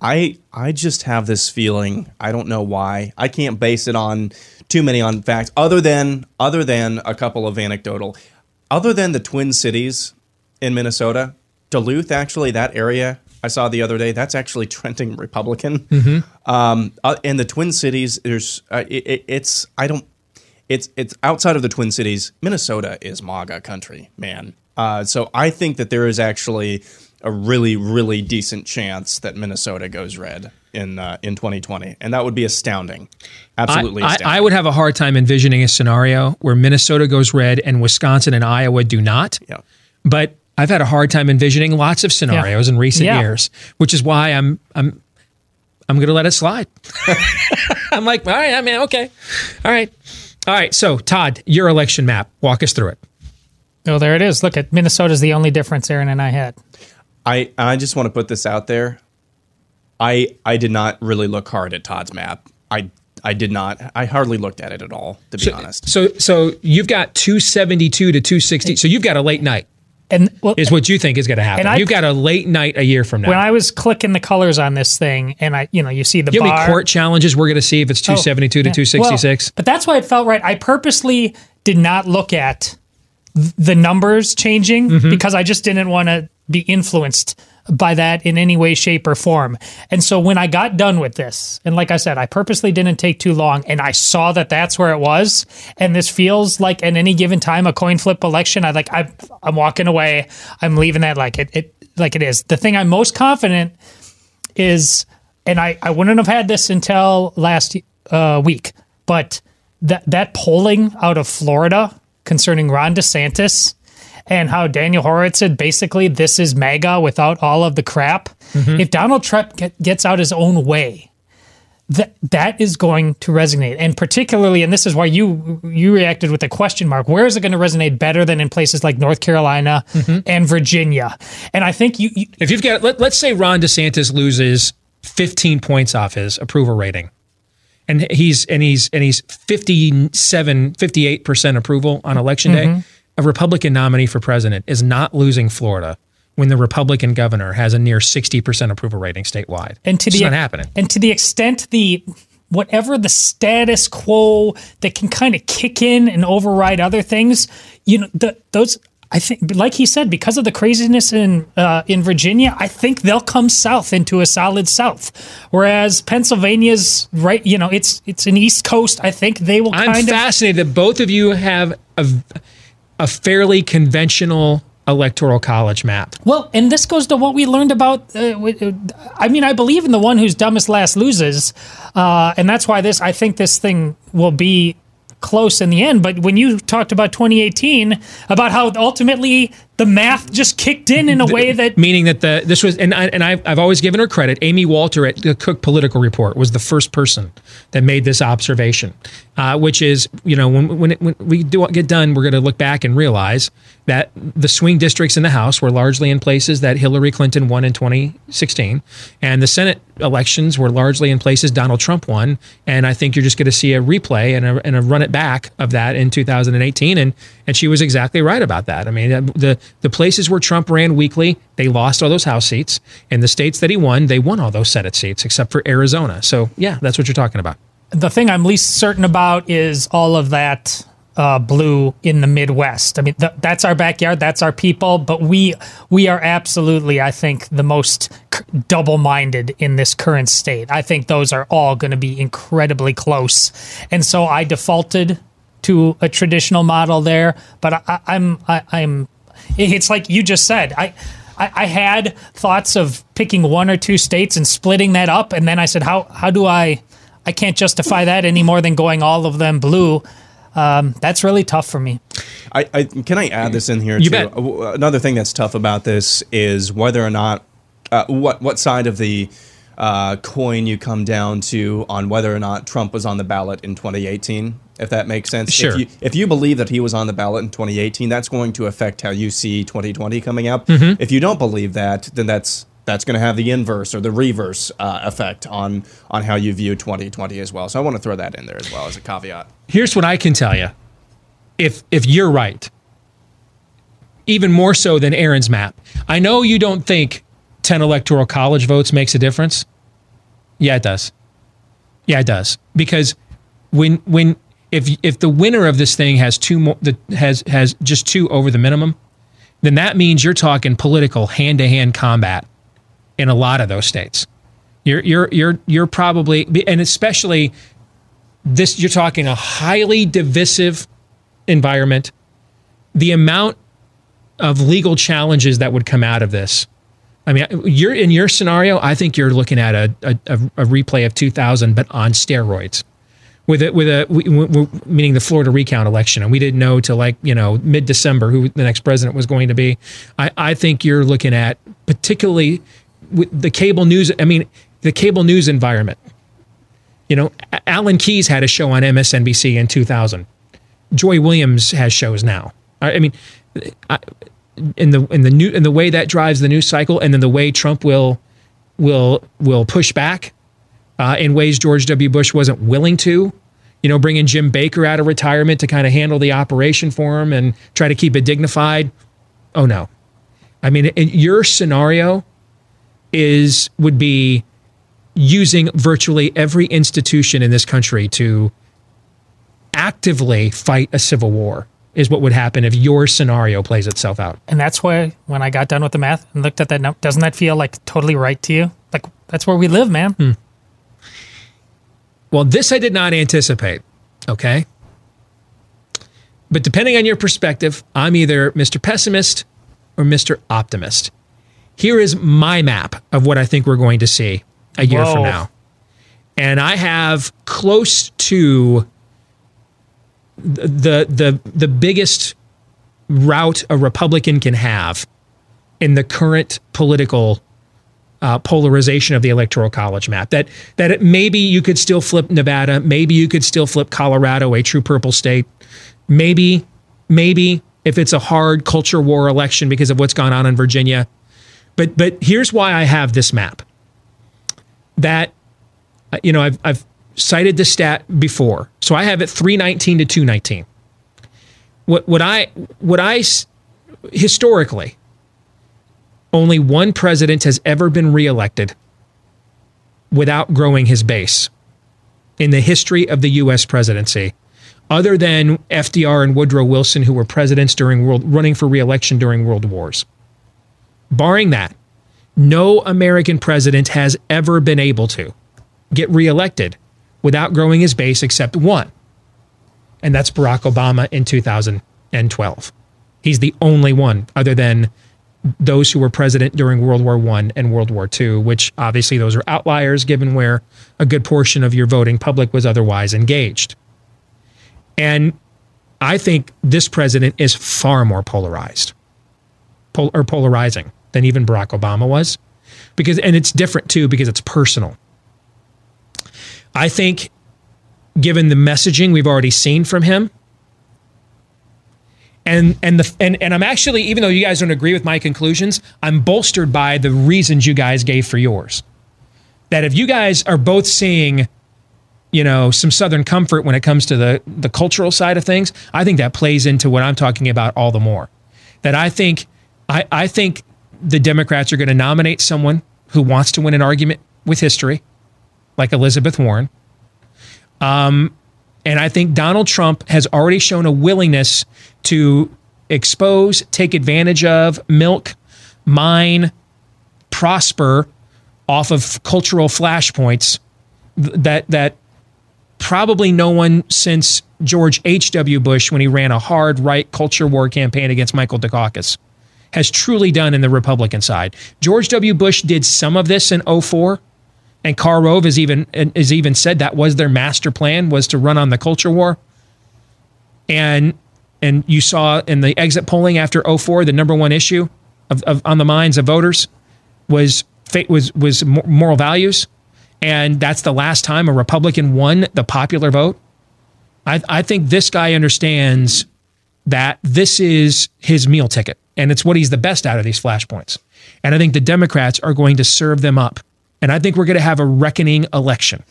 I I just have this feeling. I don't know why. I can't base it on too many on facts. Other than other than a couple of anecdotal. Other than the Twin Cities in Minnesota, Duluth actually that area I saw the other day. That's actually trending Republican. Mhm. Um, uh, in the Twin Cities, there's uh, it, it, it's I don't it's it's outside of the Twin Cities. Minnesota is MAGA country, man. Uh, so I think that there is actually a really really decent chance that Minnesota goes red in uh, in 2020, and that would be astounding. Absolutely, I, I. I would have a hard time envisioning a scenario where Minnesota goes red and Wisconsin and Iowa do not. Yeah. But I've had a hard time envisioning lots of scenarios Yeah. in recent Yeah. years, which is why I'm I'm I'm going to let it slide. I'm like, all right, I mean, okay, all right, all right. So Todd, your election map, walk us through it. oh there it is look at minnesota's the only difference aaron and i had I I just want to put this out there. I I did not really look hard at Todd's map. I I did not. I hardly looked at it at all, to be So, honest. so so you've got 272 to 260. So you've got a late night. And well, is what you think is going to happen. I- You've got a late night a year from now. when i was clicking the colors on this thing and i you know you see the you know how bar court challenges we're going to see if it's 272 to Oh, yeah. 266? Well, but that's why it felt right. I purposely did not look at the numbers changing Mm-hmm. because I just didn't want to be influenced by that in any way, shape, or form. And so when I got done with this, and like I said, I purposely didn't take too long, and I saw that that's where it was, and this feels like at any given time a coin flip election. I like I, I'm walking away. I'm leaving that like it, it like it is. The thing I'm most confident is, and I, I wouldn't have had this until last uh, week, but that that polling out of Florida concerning Ron DeSantis and how Daniel Horowitz said basically this is MAGA without all of the crap. Mm-hmm. If Donald Trump get, gets out his own way, that that is going to resonate, and particularly, and this is why you you reacted with a question mark. Where is it going to resonate better than in places like North Carolina mm-hmm. and Virginia? And I think you, you If you've got, let, let's say Ron DeSantis loses 15 points off his approval rating, and he's and he's and he's 57, 58 percent approval on election day. Mm-hmm. A Republican nominee for president is not losing Florida when the Republican governor has a near 60 percent approval rating statewide. and to it's the not happening. and to the extent the whatever the status quo that can kind of kick in and override other things you know the, those I think, like he said, because of the craziness in uh, in Virginia, I think they'll come south into a solid south. Whereas Pennsylvania's right, you know, it's it's an East Coast. I think they will I'm kind of fascinated that both of you have a, a fairly conventional electoral college map. Well, and this goes to what we learned about. Uh, uh, I mean, I believe in the one who's dumbest last loses, uh, and that's why this. I think this thing will be close in the end. But when you talked about 2018, about how ultimately the math just kicked in in a way that meaning that the this was and I, and I've, I've always given her credit. Amy Walter at the Cook Political Report was the first person that made this observation, uh, which is you know when when, it, when we do get done, we're going to look back and realize that the swing districts in the House were largely in places that Hillary Clinton won in 2016, and the Senate elections were largely in places Donald Trump won. And I think you're just going to see a replay and a, and a run it back of that in 2018. And and she was exactly right about that. I mean, the the places where Trump ran weakly, they lost all those House seats. In the states that he won, they won all those Senate seats, except for Arizona. So yeah, that's what you're talking about. the thing I'm least certain about is all of that uh, blue in the Midwest. I mean, th- that's our backyard, that's our people. But we we are absolutely, I think, the most c- double-minded in this current state. I think those are all going to be incredibly close, and so I defaulted to a traditional model there. But I, I'm I, I'm it's like you just said. I, I I had thoughts of picking one or two states and splitting that up, and then I said, how how do I? I can't justify that any more than going all of them blue. Um, that's really tough for me. I, I can I add this in here You too. bet. Another thing that's tough about this is whether or not uh, what what side of the uh, coin you come down to on whether or not Trump was on the ballot in 2018. If that makes sense. Sure. If you, if you believe that he was on the ballot in 2018, that's going to affect how you see 2020 coming up. Mhm. If you don't believe that, then that's that's going to have the inverse or the reverse uh, effect on on how you view 2020 as well. So I want to throw that in there as well as a caveat. Here's what I can tell you. If if you're right, even more so than Aaron's map. I know you don't think 10 electoral college votes makes a difference. Yeah, it does. Yeah, it does. Because when when if if the winner of this thing has two more that has has just two over the minimum, then that means you're talking political hand-to-hand combat in a lot of those states. You're you're you're you're probably and especially this you're talking a highly divisive environment. The amount of legal challenges that would come out of this. I mean, you're in your scenario. I think you're looking at a, a a replay of 2000, but on steroids, with a with a we- we- meaning the Florida recount election, and we didn't know till like you know mid December who the next president was going to be. I I think you're looking at particularly with the cable news. I mean, the cable news environment. You know, Alan Keyes had a show on MSNBC in 2000. Joy Williams has shows now. I I mean, I, in the in the new in the way that drives the news cycle, and then the way Trump will will will push back uh, in ways George W. Bush wasn't willing to. You know, bringing Jim Baker out of retirement to kind of handle the operation for him and try to keep it dignified. Oh no, I mean, in your scenario is would be using virtually every institution in this country to actively fight a civil war is what would happen if your scenario plays itself out. And that's why when I got done with the math and looked at that doesn't that feel like totally right to you? Like that's where we live, man. Hmm. Well, this I did not anticipate. Okay. But depending on your perspective, I'm either Mr. Pessimist or Mr. Optimist. Here is my map of what I think we're going to see a year from now. And I have close to the the the biggest route a Republican can have in the current political uh, polarization of the electoral college map. That that it, maybe you could still flip Nevada, maybe you could still flip Colorado, a true purple state. Maybe, maybe if it's a hard culture war election because of what's gone on in Virginia. But but here's why I have this map. That uh, you know I've I've cited the stat before, so I have it 319 to 219. What what I what I historically only one president has ever been reelected without growing his base in the history of the U.S. presidency, other than FDR and Woodrow Wilson, who were presidents during world running for reelection during world wars. Barring that, no American president has ever been able to get reelected without growing his base except one, and that's Barack Obama in 2012. He's the only one, other than those who were president during World War One and World War II, which obviously those are outliers given where a good portion of your voting public was otherwise engaged. And I think this president is far more polarized pol- or polarizing than even Barack Obama was. Because and it's different too because it's personal. I think given the messaging we've already seen from him, and and the and, and I'm actually even though you guys don't agree with my conclusions, I'm bolstered by the reasons you guys gave for yours. That if you guys are both seeing, you know, some Southern comfort when it comes to the the cultural side of things, I think that plays into what I'm talking about all the more. That I think I, I think the Democrats are going to nominate someone who wants to win an argument with history, like Elizabeth Warren. Um, And I think Donald Trump has already shown a willingness to expose, take advantage of, milk, mine, prosper off of cultural flashpoints that that probably no one since George H.W. Bush when he ran a hard right culture war campaign against Michael Dukakis has truly done in the Republican side. George W. Bush did some of this in 04 and Karl Rove has even has even said that was their master plan was to run on the culture war. And and you saw in the exit polling after 04 the number one issue of, of on the minds of voters was was was moral values and that's the last time a Republican won the popular vote. I, I think this guy understands that this is his meal ticket and it's what he's the best out of these flashpoints. And I think the Democrats are going to serve them up. And I think we're going to have a reckoning election.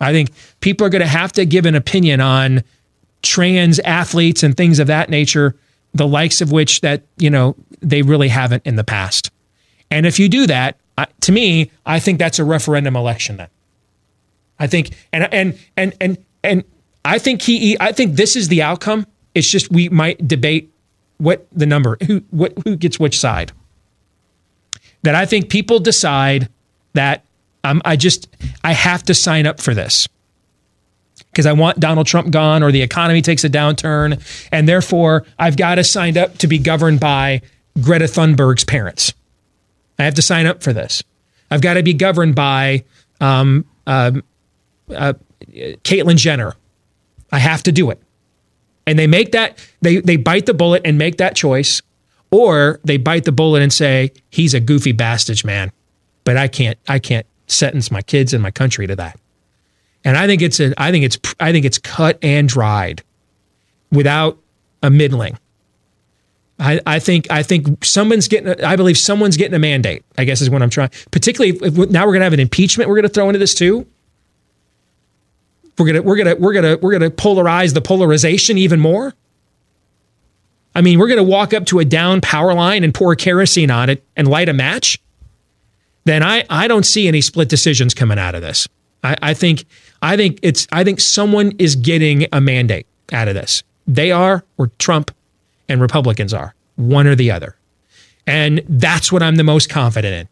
I think people are going to have to give an opinion on trans athletes and things of that nature, the likes of which that, you know, they really haven't in the past. And if you do that, to me, I think that's a referendum election then. I think and and and and and I think he I think this is the outcome. It's just we might debate what the number who what who gets which side. That I think people decide that um, I just I have to sign up for this because I want Donald Trump gone or the economy takes a downturn and therefore I've got to sign up to be governed by Greta Thunberg's parents. I have to sign up for this. I've got to be governed by um, um, uh, Caitlyn Jenner. I have to do it. And they make that, they, they bite the bullet and make that choice, or they bite the bullet and say, he's a goofy bastard man, but I can't, I can't sentence my kids and my country to that. And I think it's a, I think it's, I think it's cut and dried without a middling. I, I think I think someone's getting. I believe someone's getting a mandate. I guess is what I'm trying. Particularly if, if now we're gonna have an impeachment. We're gonna throw into this too. We're gonna we're gonna we're gonna we're gonna polarize the polarization even more. I mean, we're gonna walk up to a down power line and pour kerosene on it and light a match. Then I I don't see any split decisions coming out of this. I, I think I think it's I think someone is getting a mandate out of this. They are, or Trump and Republicans are, one or the other. And that's what I'm the most confident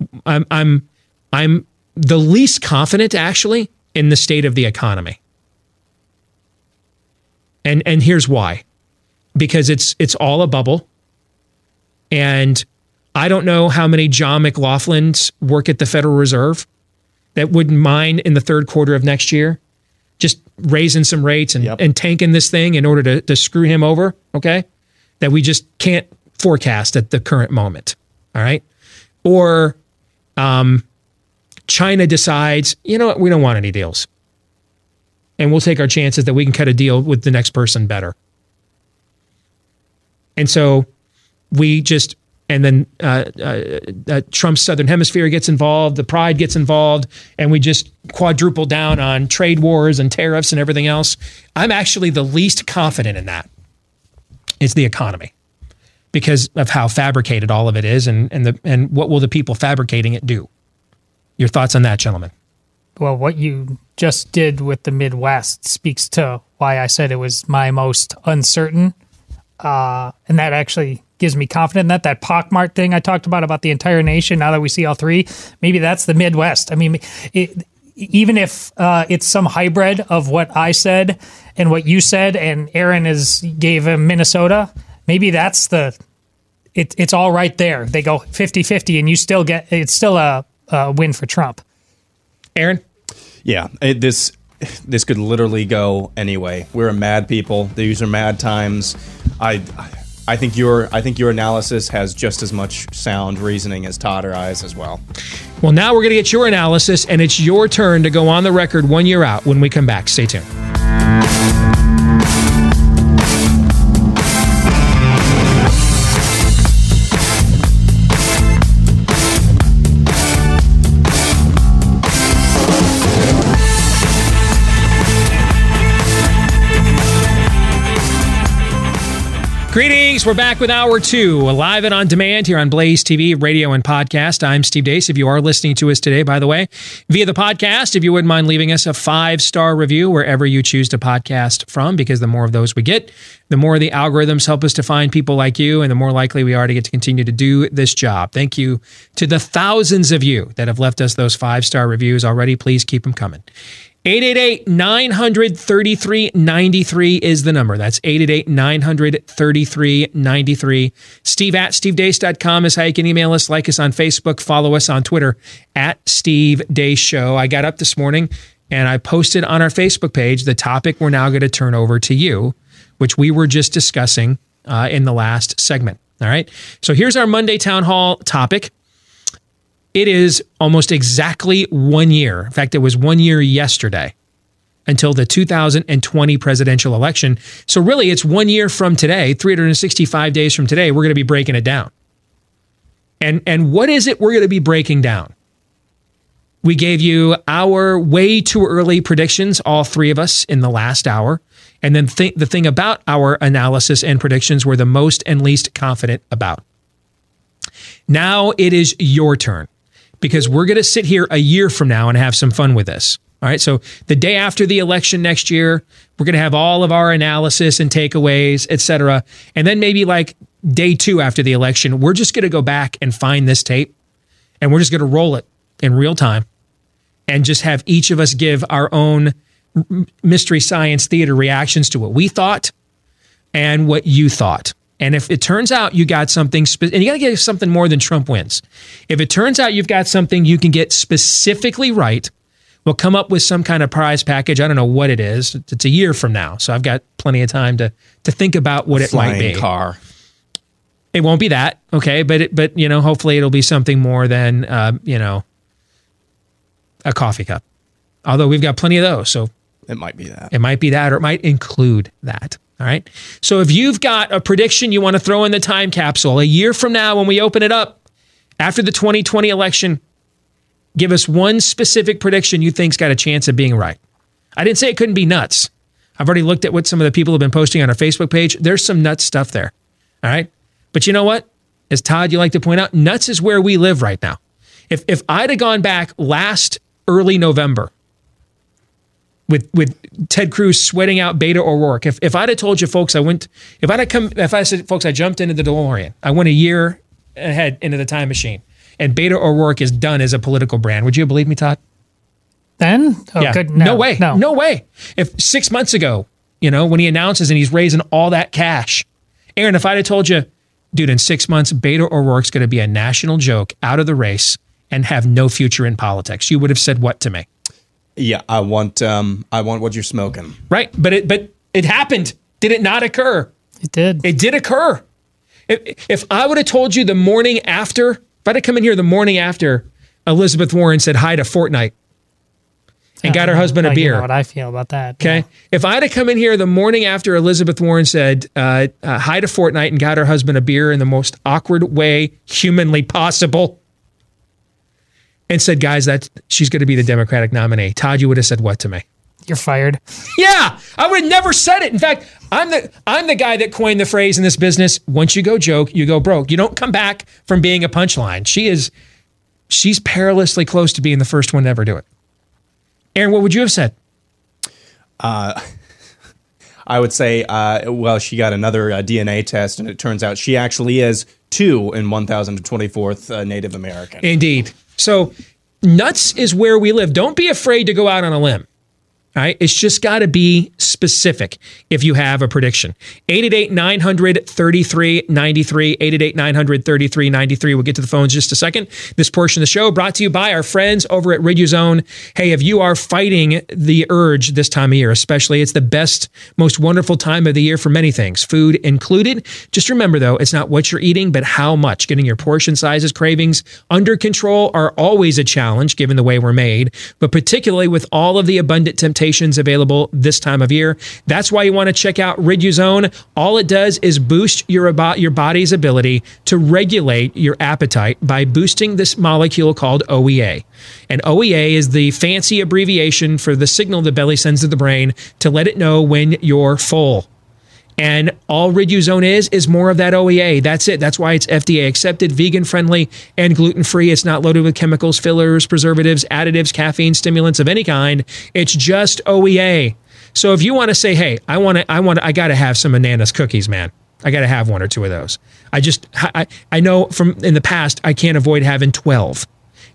in. I'm I'm I'm the least confident actually in the state of the economy. And and here's why. Because it's it's all a bubble. And I don't know how many John McLaughlins work at the Federal Reserve that wouldn't mind in the third quarter of next year just raising some rates and, and tanking this thing in order to, to screw him over, okay? That we just can't forecast at the current moment, all right? Or um, China decides, you know what, we don't want any deals. And we'll take our chances that we can cut a deal with the next person better. And so we just, and then uh, uh, uh, Trump's Southern Hemisphere gets involved, the Pride gets involved, and we just quadruple down on trade wars and tariffs and everything else. I'm actually the least confident in that. It's the economy because of how fabricated all of it is, and and the and what will the people fabricating it do? Your thoughts on that, gentlemen? Well, what you just did with the Midwest speaks to why I said it was my most uncertain. Uh, and that actually gives me confidence in that. That pockmark thing I talked about, about the entire nation, now that we see all three, maybe that's the Midwest. I mean, it, even if uh, it's some hybrid of what I said and what you said, and Aaron is gave him Minnesota, maybe that's the, it, it's all right there. They go 50 50, and you still get, it's still a, a win for Trump. Aaron? Yeah, it, this this could literally go anyway. We're a mad people. These are mad times. I I think your I think your analysis has just as much sound reasoning as Todd or I's as well. Well, now we're going to get your analysis, and it's your turn to go on the record one year out when we come back. Stay tuned. We're back with hour two, live and on demand here on Blaze TV, radio, and podcast. I'm Steve Deace. If you are listening to us today, by the way, via the podcast, if you wouldn't mind leaving us a five star review wherever you choose to podcast from, because the more of those we get, the more the algorithms help us to find people like you, and the more likely we are to get to continue to do this job. Thank you to the thousands of you that have left us those five star reviews already. Please keep them coming. 888 933 93 is the number. That's 888 933 93. Steve at stevedeace.com is how you can email us, like us on Facebook, follow us on Twitter at Steve Deace Show. I got up this morning and I posted on our Facebook page the topic we're now going to turn over to you, which we were just discussing uh, in the last segment. All right. So here's our Monday Town Hall topic. It is almost exactly one year. In fact, it was one year yesterday until the 2020 presidential election. So, really, it's one year from today, 365 days from today, we're going to be breaking it down. And, and what is it we're going to be breaking down? We gave you our way too early predictions, all three of us, in the last hour. And then th- the thing about our analysis and predictions we're the most and least confident about. Now it is your turn because we're going to sit here a year from now and have some fun with this. All right. So the day after the election next year, we're going to have all of our analysis and takeaways, et cetera. And then maybe like day two after the election, we're just going to go back and find this tape and we're just going to roll it in real time and just have each of us give our own mystery science theater reactions to what we thought and what you thought. And if it turns out you got something, spe- and you got to get something more than Trump wins. If it turns out you've got something you can get specifically right, we'll come up with some kind of prize package. I don't know what it is. It's a year from now, so I've got plenty of time to to think about what it might be. car. It won't be that, okay? But it, but you know, hopefully it'll be something more than uh, you know a coffee cup. Although we've got plenty of those, so It might be that. it might be that, or it might include that. All right. So if you've got a prediction you want to throw in the time capsule a year from now when we open it up after the 2020 election, give us one specific prediction you think's got a chance of being right. I didn't say it couldn't be nuts. I've already looked at what some of the people have been posting on our Facebook page. There's some nuts stuff there. All right. But you know what? As Todd, you like to point out, nuts is where we live right now. If if I'd have gone back last early November with with Ted Cruz sweating out Beto O'Rourke. If if I'd have told you folks I went if I'd have come if I said folks I jumped into the DeLorean, I went a year ahead into the time machine, and Beto O'Rourke is done as a political brand. Would you believe me, Todd? Then? Oh, yeah. good. No, No, way. no. No way. If six months ago, you know, when he announces and he's raising all that cash, Aaron, if I'd have told you, dude, in six months, Beto O'Rourke's going to be a national joke out of the race and have no future in politics, you would have said what to me? Yeah, I want um I want what you're smoking. Right. But it but it happened. Did it not occur? It did. It did occur. If, if I would have told you the morning after, if I'd have come in here the morning after Elizabeth Warren said hi to Fortnite and got her husband a Well, you beer. know what I feel about that. Okay. If I'd have come in here the morning after Elizabeth Warren said uh, uh, hi to Fortnite and got her husband a beer in the most awkward way humanly possible and said, guys, that she's going to be the Democratic nominee, Todd, you would have said what to me? You're fired. Yeah, I would have never said it. In fact, I'm the I'm the guy that coined the phrase in this business: once you go joke, you go broke. You don't come back from being a punchline. She is she's perilously close to being the first one to ever do it. Aaron, what would you have said? Uh, I would say, uh, well, she got another uh, DNA test, and it turns out she actually is two in 1,024th uh, Native American. Indeed. So nuts is where we live. Don't be afraid to go out on a limb. All right. It's just got to be specific if you have a prediction. 888 900 3393. 888 900 3393. We'll get to the phones just a second. This portion of the show brought to you by our friends over at Riduzone. Hey, if you are fighting the urge this time of year, especially, it's the best, most wonderful time of the year for many things, food included. Just remember, though, it's not what you're eating, but how much. Getting your portion sizes, cravings under control are always a challenge given the way we're made, but particularly with all of the abundant available this time of year. That's why you want to check out Riduzone. All it does is boost your, your body's ability to regulate your appetite by boosting this molecule called OEA. And OEA is the fancy abbreviation for the signal the belly sends to the brain to let it know when you're full. And all Riduzone is is more of that OEA. That's it. That's why it's FDA accepted, vegan friendly, and gluten free. It's not loaded with chemicals, fillers, preservatives, additives, caffeine, stimulants of any kind. It's just OEA. So if you want to say, "Hey, I want to, I want, I got to have some bananas cookies, man. I got to have one or two of those." I just, I, I know from in the past, I can't avoid having twelve.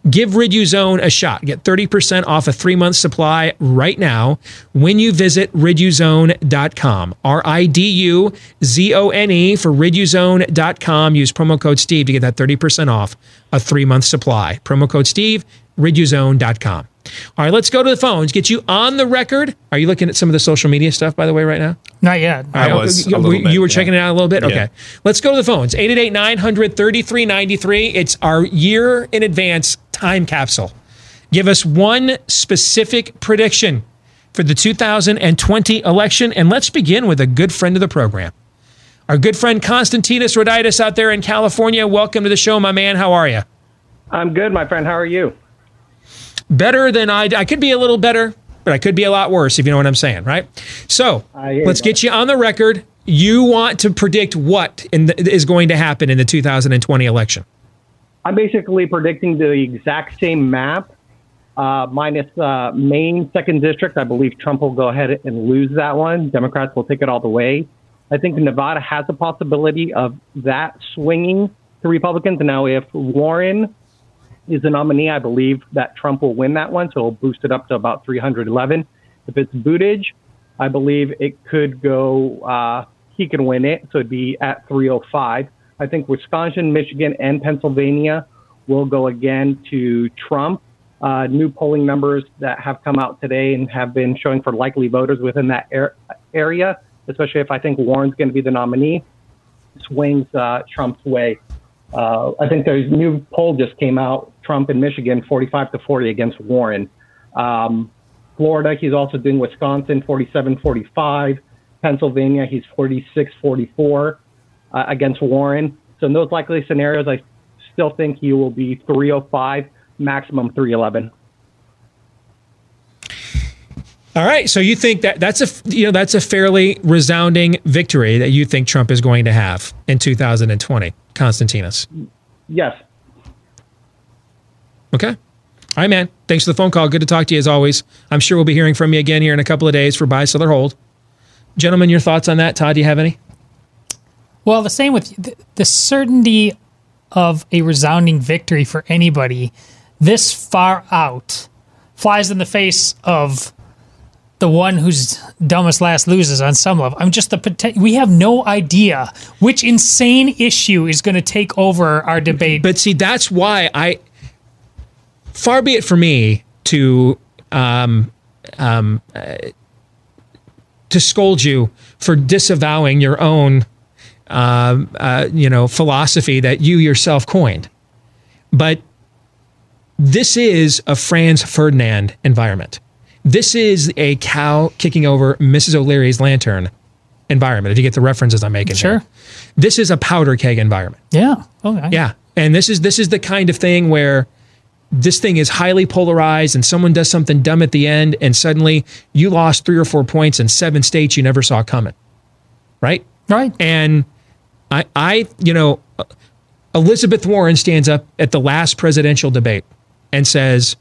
Give Riduzone a shot. Get 30% off a three month supply right now when you visit riduzone.com. R I D U Z O N E for riduzone.com. Use promo code Steve to get that 30% off a three month supply. Promo code Steve, riduzone.com. All right, let's go to the phones. Get you on the record. Are you looking at some of the social media stuff, by the way, right now? Not yet. All right, was you, a little you bit, were yeah. checking it out a little bit? Yeah. Okay. Let's go to the phones. 888 900 3393. It's our year in advance time capsule. Give us one specific prediction for the 2020 election. And let's begin with a good friend of the program. Our good friend Konstantinos Roditis out there in California. Welcome to the show, my man. How are you? I'm good, my friend. How are you? Better than I. I could be a little better, but I could be a lot worse if you know what I'm saying, right? So let's get you on the record. You want to predict what in the, is going to happen in the 2020 election? I'm basically predicting the exact same map, uh, minus uh, Maine second district. I believe Trump will go ahead and lose that one. Democrats will take it all the way. I think Nevada has a possibility of that swinging to Republicans. Now, if Warren is the nominee, I believe that Trump will win that one, so it'll boost it up to about 311. If it's Buttigieg, I believe it could go. Uh, he can win it, so it'd be at 305. I think Wisconsin, Michigan, and Pennsylvania will go again to Trump. Uh, new polling numbers that have come out today and have been showing for likely voters within that ar- area, especially if I think Warren's going to be the nominee, swings uh, Trump's way. Uh, I think there's a new poll just came out. Trump in Michigan, 45 to 40 against Warren. Um, Florida, he's also doing Wisconsin, 47 45. Pennsylvania, he's 46 44 uh, against Warren. So in those likely scenarios, I still think he will be 305, maximum 311. All right. So you think that that's a you know that's a fairly resounding victory that you think Trump is going to have in 2020, Konstantinos. Yes. Okay. All right, man. Thanks for the phone call. Good to talk to you as always. I'm sure we'll be hearing from you again here in a couple of days for buy, sell, or hold. Gentlemen, your thoughts on that? Todd, do you have any? Well, the same with the, the certainty of a resounding victory for anybody this far out flies in the face of the one who's dumbest last loses on some level. I'm just the poten- we have no idea which insane issue is going to take over our debate. But see, that's why I far be it for me to um, um, uh, to scold you for disavowing your own um, uh, you know philosophy that you yourself coined, but this is a Franz Ferdinand environment. This is a cow kicking over Mrs. O'Leary's lantern environment. If you get the references I'm making, Sure. here. This is a powder keg environment. yeah. Oh, okay. Yeah. And this is this is the kind of thing where this thing is highly polarized and someone does something dumb at the end and suddenly you lost 3 or 4 points in seven states you never saw coming. Right? Right. And I I you know Elizabeth Warren stands up at the last presidential debate and says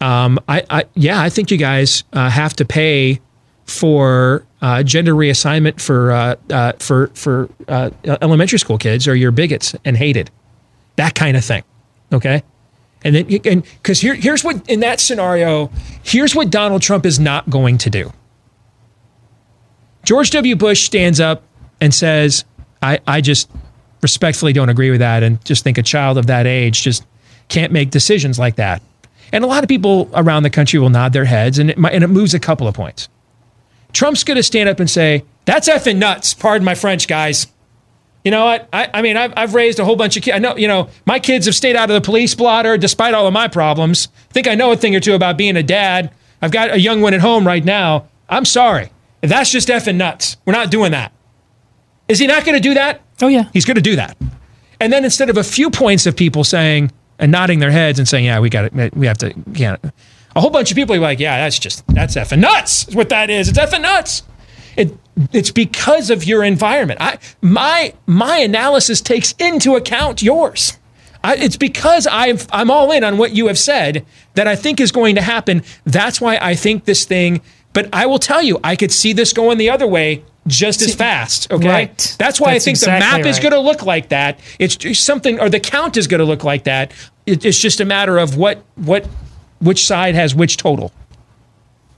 um, I, I yeah, I think you guys uh, have to pay for uh, gender reassignment for uh, uh, for for uh, elementary school kids, or you're bigots and hated, that kind of thing. Okay, and then and because here here's what in that scenario, here's what Donald Trump is not going to do. George W. Bush stands up and says, I, I just respectfully don't agree with that and just think a child of that age just can't make decisions like that. And a lot of people around the country will nod their heads and it, might, and it moves a couple of points. Trump's going to stand up and say, that's effing nuts. Pardon my French, guys. You know what? I, I mean, I've, I've raised a whole bunch of kids. I know, you know, my kids have stayed out of the police blotter despite all of my problems. I think I know a thing or two about being a dad. I've got a young one at home right now. I'm sorry. That's just effing nuts. We're not doing that. Is he not going to do that? Oh, yeah. He's going to do that. And then instead of a few points of people saying and nodding their heads and saying, yeah, we got it. We have to, yeah. A whole bunch of people are like, yeah, that's just, that's effing nuts. Is what that is. It's effing nuts. It, it's because of your environment. I my my analysis takes into account yours. I, it's because I've, I'm all in on what you have said that I think is going to happen. That's why I think this thing. But I will tell you, I could see this going the other way just as fast. Okay, Right. that's why That's I think the exactly map is going to look like that. It's just something, or the count is going to look like that. It, it's just a matter of what what which side has which total.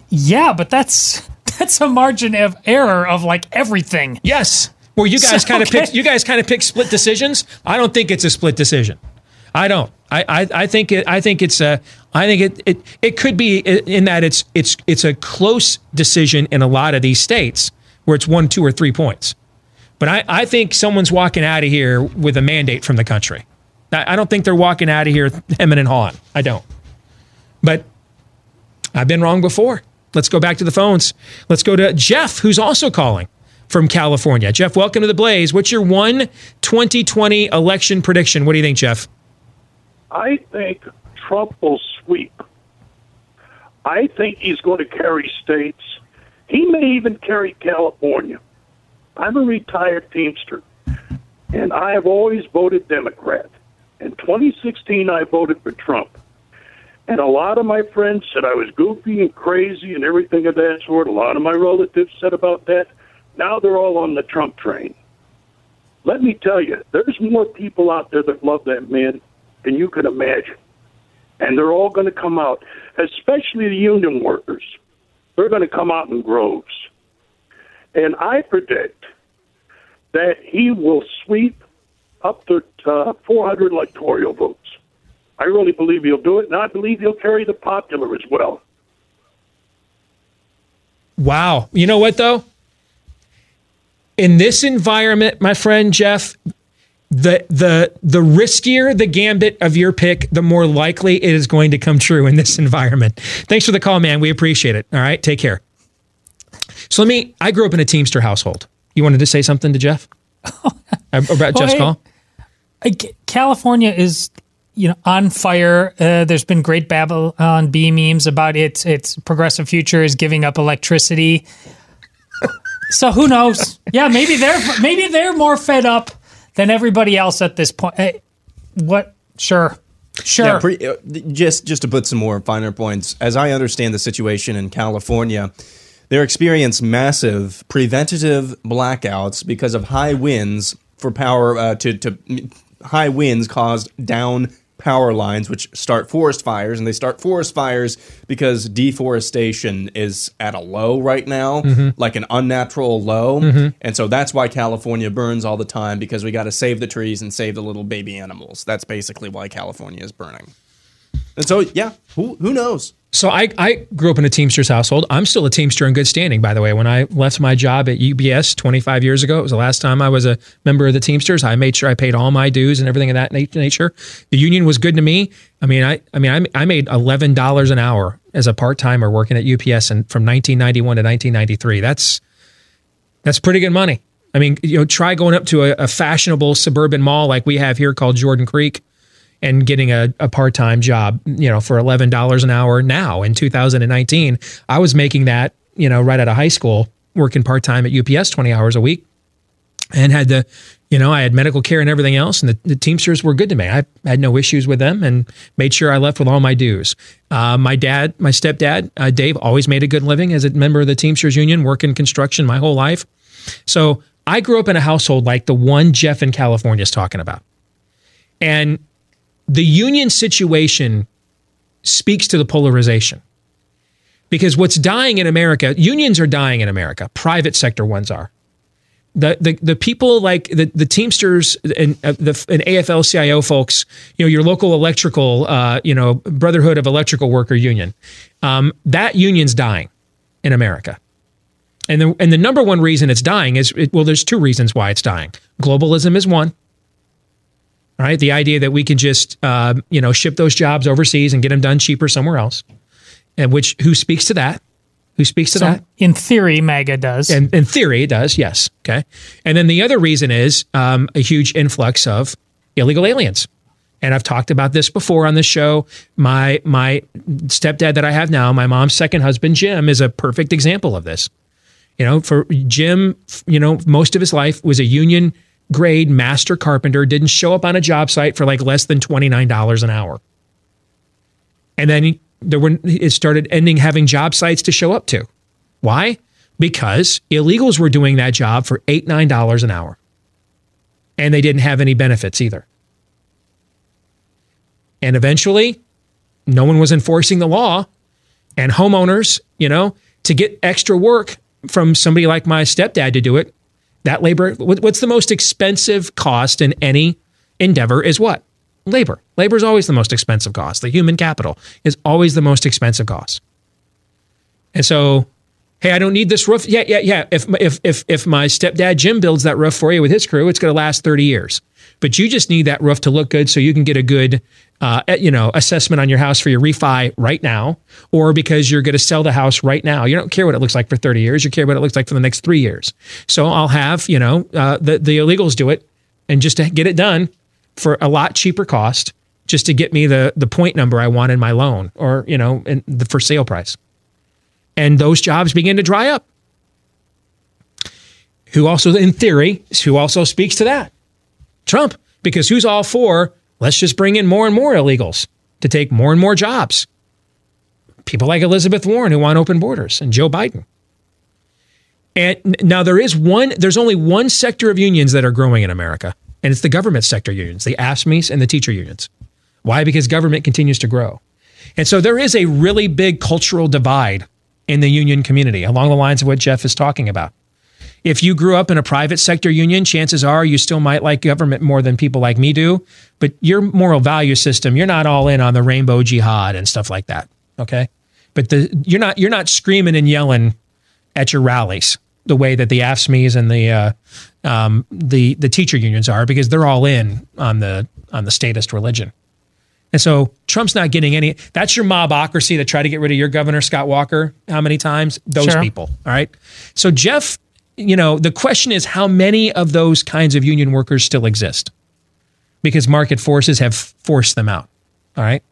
Yeah, but that's that's a margin of error of like everything. Yes. Where you guys So, kind of okay. pick you guys kind of pick split decisions. I don't think it's a split decision. I don't. I, I, I think it, I think it's a I think it, it it could be in that it's it's it's a close decision in a lot of these states where it's one, two, or three points. But I, I think someone's walking out of here with a mandate from the country. I, I don't think they're walking out of here hemming and hawing. I don't. But I've been wrong before. Let's go back to the phones. Let's go to Jeff, who's also calling from California. Jeff, welcome to the Blaze. What's your one 2020 election prediction? What do you think, Jeff? I think Trump will sweep. I think he's going to carry states. He may even carry California. I'm a retired Teamster, and I have always voted Democrat. In 2016, I voted for Trump. And a lot of my friends said I was goofy and crazy and everything of that sort. A lot of my relatives said about that. Now they're all on the Trump train. Let me tell you, there's more people out there that love that man than you can imagine. And they're all going to come out, especially the union workers. They're going to come out in groves. And I predict that he will sweep up to uh, 400 electoral votes. I really believe he'll do it, and I believe he'll carry the popular as well. Wow. You know what, though? In this environment, my friend Jeff, the the the riskier the gambit of your pick, the more likely it is going to come true in this environment. Thanks for the call, man. We appreciate it. All right, take care. So let me. I grew up in a Teamster household. You wanted to say something to Jeff about Well, Jeff's call? uh, C- California is, you know, on fire. Uh, there's been great Babylon Bee memes about its its progressive future is giving up electricity. So who knows? Yeah, maybe they're maybe they're more fed up than everybody else at this point. Eh, what? Sure, sure. Yeah, pre- uh, just just to put some more finer points, as I understand the situation in California, they're experiencing massive preventative blackouts because of high winds for power uh, to to high winds caused down power lines, which start forest fires, and they start forest fires because deforestation is at a low right now, Mhm. like an unnatural low, Mhm. and so that's why California burns all the time because we got to save the trees and save the little baby animals. That's basically why California is burning. And so, yeah, who who knows? So I, I grew up in a Teamsters household. I'm still a Teamster in good standing, by the way. When I left my job at UPS 25 years ago, it was the last time I was a member of the Teamsters. I made sure I paid all my dues and everything of that nature. The union was good to me. I mean, I, I mean, I, I made eleven dollars an hour as a part timer working at UPS, and from 1991 to 1993. That's that's pretty good money. I mean, you know, try going up to a, a fashionable suburban mall like we have here called Jordan Creek and getting a, a part-time job, you know, for $11 an hour now in 2019. I was making that, you know, right out of high school, working part-time at UPS 20 hours a week and had the, you know, I had medical care and everything else. And the, the Teamsters were good to me. I had no issues with them and made sure I left with all my dues. Uh, my dad, my stepdad, uh, Dave, always made a good living as a member of the Teamsters Union, working construction my whole life. So I grew up in a household like the one Jeff in California is talking about. And the union situation speaks to the polarization. Because what's dying in America, unions are dying in America, private sector ones are. The, the, the people like the, the Teamsters and uh, the and AFL CIO folks, you know, your local electrical, uh, you know, Brotherhood of Electrical Worker Union, um, that union's dying in America. And the, and the number one reason it's dying is, it, well, there's two reasons why it's dying. Globalism is one. Right. The idea that we can just, uh, you know, ship those jobs overseas and get them done cheaper somewhere else. And which, who speaks to that? Who speaks to So, that? in theory, MAGA does. And in theory, it does. Yes. Okay. And then the other reason is um, a huge influx of illegal aliens. And I've talked about this before on the show. My my stepdad that I have now, my mom's second husband, Jim, is a perfect example of this. You know, for Jim, you know, most of his life was a union grade master carpenter, didn't show up on a job site for like less than $29 an hour. And then there were, it started ending having job sites to show up to. Why? Because illegals were doing that job for eight, nine dollars an hour. And they didn't have any benefits either. And eventually, no one was enforcing the law. And homeowners, you know, to get extra work from somebody like my stepdad to do it, that labor, what's the most expensive cost in any endeavor is what? Labor. Labor is always the most expensive cost. The human capital is always the most expensive cost. And so, hey, I don't need this roof. Yeah, yeah, yeah. If if if if my stepdad Jim builds that roof for you with his crew, it's going to last thirty years. But you just need that roof to look good, so you can get a good, uh, you know, assessment on your house for your refi right now, or because you're going to sell the house right now. You don't care what it looks like for thirty years. You care what it looks like for the next three years. So I'll have you know uh, the the illegals do it, and just to get it done for a lot cheaper cost, just to get me the the point number I want in my loan, or you know, in the for sale price and those jobs begin to dry up. Who also, in theory, who also speaks to that? Trump, because who's all for let's just bring in more and more illegals to take more and more jobs? People like Elizabeth Warren who want open borders and Joe Biden. And now there is one, there's only one sector of unions that are growing in America, and it's the government sector unions, the AFSCMEs and the teacher unions. Why? Because government continues to grow. And so there is a really big cultural divide in the union community along the lines of what Jeff is talking about. If you grew up in a private sector union, chances are you still might like government more than people like me do, but your moral value system, you're not all in on the rainbow jihad and stuff like that, okay? But the you're not you're not screaming and yelling at your rallies the way that the AFSCMEs and the uh, um, the the teacher unions are because they're all in on the on the statist religion. And so Trump's not getting any. That's your mobocracy that tried to get rid of your governor, Scott Walker, how many times? Those Sure. people. All right. So, Jeff, you know, the question is how many of those kinds of union workers still exist? Because market forces have forced them out. All right.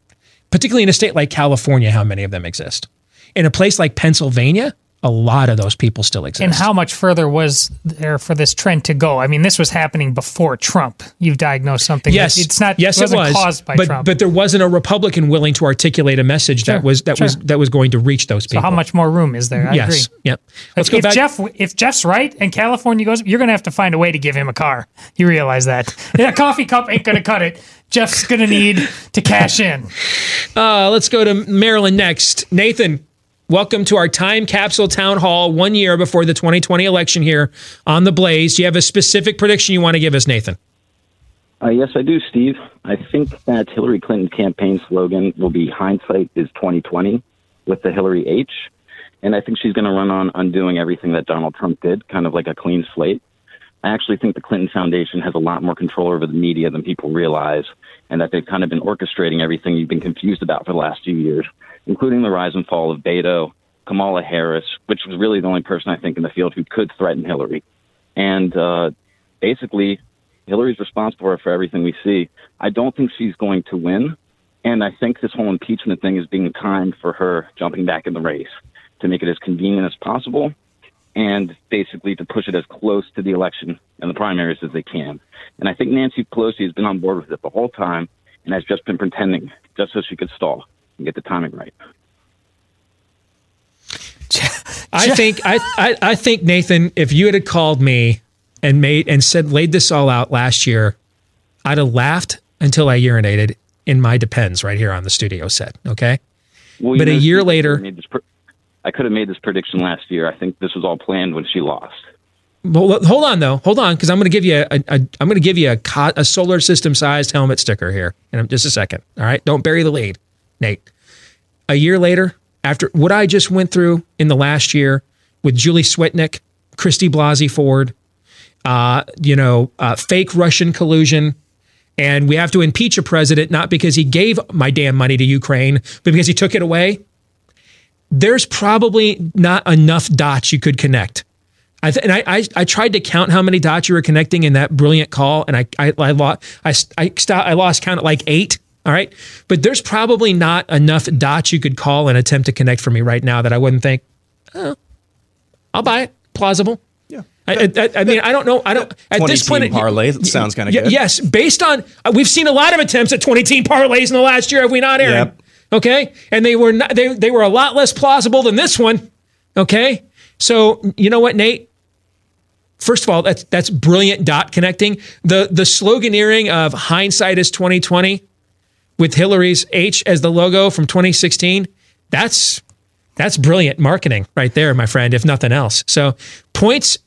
Particularly in a state like California, how many of them exist? In a place like Pennsylvania, a lot of those people still exist. And how much further was there for this trend to go? I mean, this was happening before Trump. You've diagnosed something. Yes, it's not. Yes, it it, was caused by but, Trump. But there wasn't a Republican willing to articulate a message Sure, that was that was that was going to reach those so people. how much more room is there? I yes. agree. Yep. Let's if, go if back. Jeff, if Jeff's right and California goes, you're going to have to find a way to give him a car. You realize that? Yeah, coffee cup ain't going to cut it. Jeff's going to need to cash in. Uh, let's go to Maryland next. Nathan, welcome to our time capsule town hall one year before the 2020 election here on the Blaze. Do you have a specific prediction you want to give us, Nathan? Uh, yes, I do, Steve. I think that Hillary Clinton's campaign slogan will be "Hindsight is 2020" with the Hillary H, and I think she's going to run on undoing everything that Donald Trump did, kind of like a clean slate. I actually think the Clinton Foundation has a lot more control over the media than people realize, and that they've kind of been orchestrating everything you've been confused about for the last few years, including the rise and fall of Beto, Kamala Harris, which was really the only person I think in the field who could threaten Hillary. And uh, basically, Hillary's responsible for everything we see. I don't think she's going to win. And I think this whole impeachment thing is being timed for her jumping back in the race to make it as convenient as possible and basically to push it as close to the election and the primaries as they can. And I think Nancy Pelosi has been on board with it the whole time and has just been pretending just so she could stall and get the timing right. I think I, I I think Nathan, if you had called me and made and said laid this all out last year, I'd have laughed until I urinated in my depends right here on the studio set. Okay, Well, but a year later, could've made this pr- I could have made this prediction last year. I think this was all planned when she lost. Well, hold on though. Hold on, because I'm going to give you a, a I'm going to give you a, a solar system sized helmet sticker here in just a second. All right, don't bury the lead, Nate. A year later, after what I just went through in the last year with Julie Swetnick, Christy Blasey Ford, uh, you know, uh, fake Russian collusion, and we have to impeach a president not because he gave my damn money to Ukraine, but because he took it away. There's probably not enough dots you could connect. I th- and I, I I tried to count how many dots you were connecting in that brilliant call, and I I I lost I I, st- I lost count at like eight. All right, but there's probably not enough dots you could call and attempt to connect for me right now that I wouldn't think, oh, I'll buy it. plausible? Yeah. I, I, I mean, I don't know. I don't. At this point, team parlay that sounds kinda Y- good. Yes, based on uh, we've seen a lot of attempts at twenty team parlays in the last year, have we not, Aaron? Yep. Okay, and they were not. They they were a lot less plausible than this one. Okay, so you know what, Nate? First of all, that's that's brilliant dot connecting. The the sloganeering of hindsight is twenty twenty with Hillary's H as the logo from 2016. That's that's brilliant marketing right there, my friend, if nothing else. So points,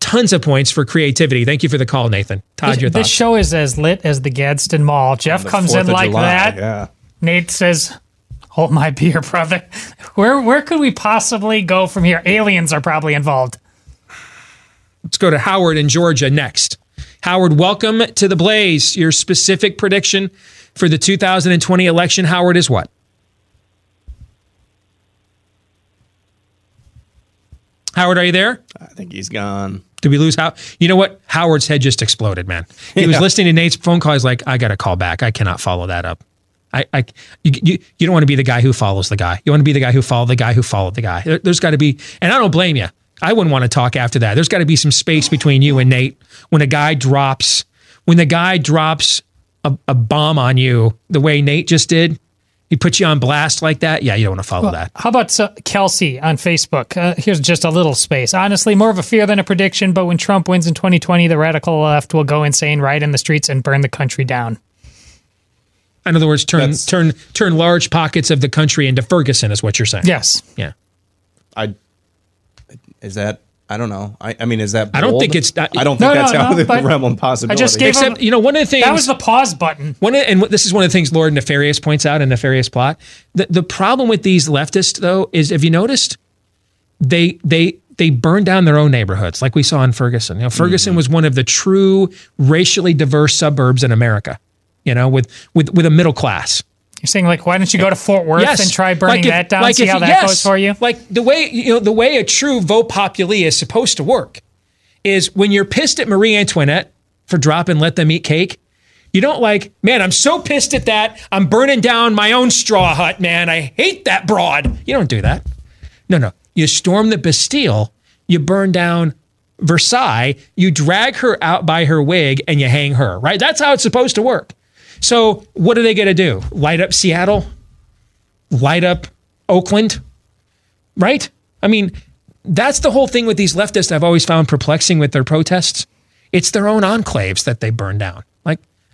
tons of points for creativity. Thank you for the call, Nathan. Todd, This, your thoughts. this show is as lit as the Gadsden Mall. Jeff comes in like July, that. yeah. Nate says, "Hold my beer, brother." Where where could we possibly go from here? Aliens are probably involved. Let's go to Howard in Georgia next. Howard, welcome to the Blaze. Your specific prediction for the 2020 election, Howard, is what? Howard, are you there? I think he's gone. Did we lose How? You know what? Howard's head just exploded, man. He was listening to Nate's phone call. He's like, I got to call back. I cannot follow that up. I, I you, you, you don't want to be the guy who follows the guy. You want to be the guy who followed the guy who followed the guy. There, has got to be, and I don't blame you. I wouldn't want to talk after that. There's got to be some space between you and Nate when a guy drops, when the guy drops a, a bomb on you the way Nate just did. He put you on blast like that. Yeah, you don't want to follow that. How about uh, Kelsey on Facebook? Uh, here's just a little space. Honestly, more of a fear than a prediction. But when Trump wins in 2020, the radical left will go insane, riot in the streets, and burn the country down. In other words, turn turn turn large pockets of the country into Ferguson is what you're saying. Yes. Yeah. I is that I don't know. I, I mean, is that? I don't think it's. I don't think that's out of the realm of possibility. I just gave Except, you know, one of the things That was the pause button. One of, and this is one of the things Lord Nefarious points out in Nefarious Plot. The the problem with these leftists, though, is have you noticed they they they burn down their own neighborhoods, like we saw in Ferguson. You know, Ferguson mm-hmm. was one of the true racially diverse suburbs in America. You know, with with with a middle class. You're saying like, why don't you go to Fort Worth and try burning if- that down? like see if- how that yes, goes for you. Like the way you know the way a true vox populi is supposed to work is when you're pissed at Marie Antoinette for dropping let them eat cake. You don't like, man, I'm so pissed at that. I'm burning down my own straw hut, man. I hate that broad. You don't do that. No, no. You storm the Bastille, you burn down Versailles, you drag her out by her wig, and you hang her, right? That's how it's supposed to work. So, what are they going to do? Light up Seattle? Light up Oakland? Right? I mean, that's the whole thing with these leftists I've always found perplexing with their protests. It's their own enclaves that they burn down.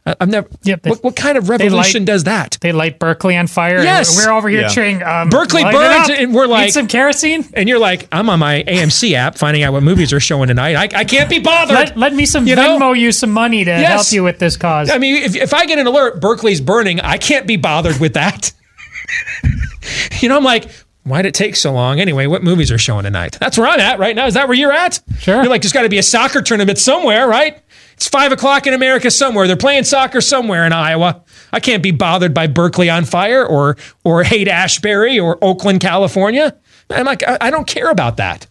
Like, I- I've never. what, what kind of revolution light- does that? They light Berkeley on fire. and Yes. we're over here Yeah. cheering. Um, Berkeley burns, and we're like, Need some kerosene. And you're like, I'm on my AMC app finding out what movies are showing tonight. I, I can't be bothered. Let, let me some You know? Venmo you some money to Yes. help you with this cause. I mean, if, if I get an alert, Berkeley's burning, I can't be bothered with that. you know, I'm like, why'd it take so long? Anyway, what movies are showing tonight? That's where I'm at right now. Is that where you're at? Sure. You're like, there's got to be a soccer tournament somewhere, right? It's five o'clock in America somewhere. They're playing soccer somewhere in Iowa. I can't be bothered by Berkeley on fire or or Haight Ashbury or Oakland, California. I'm like, I, don't care about that.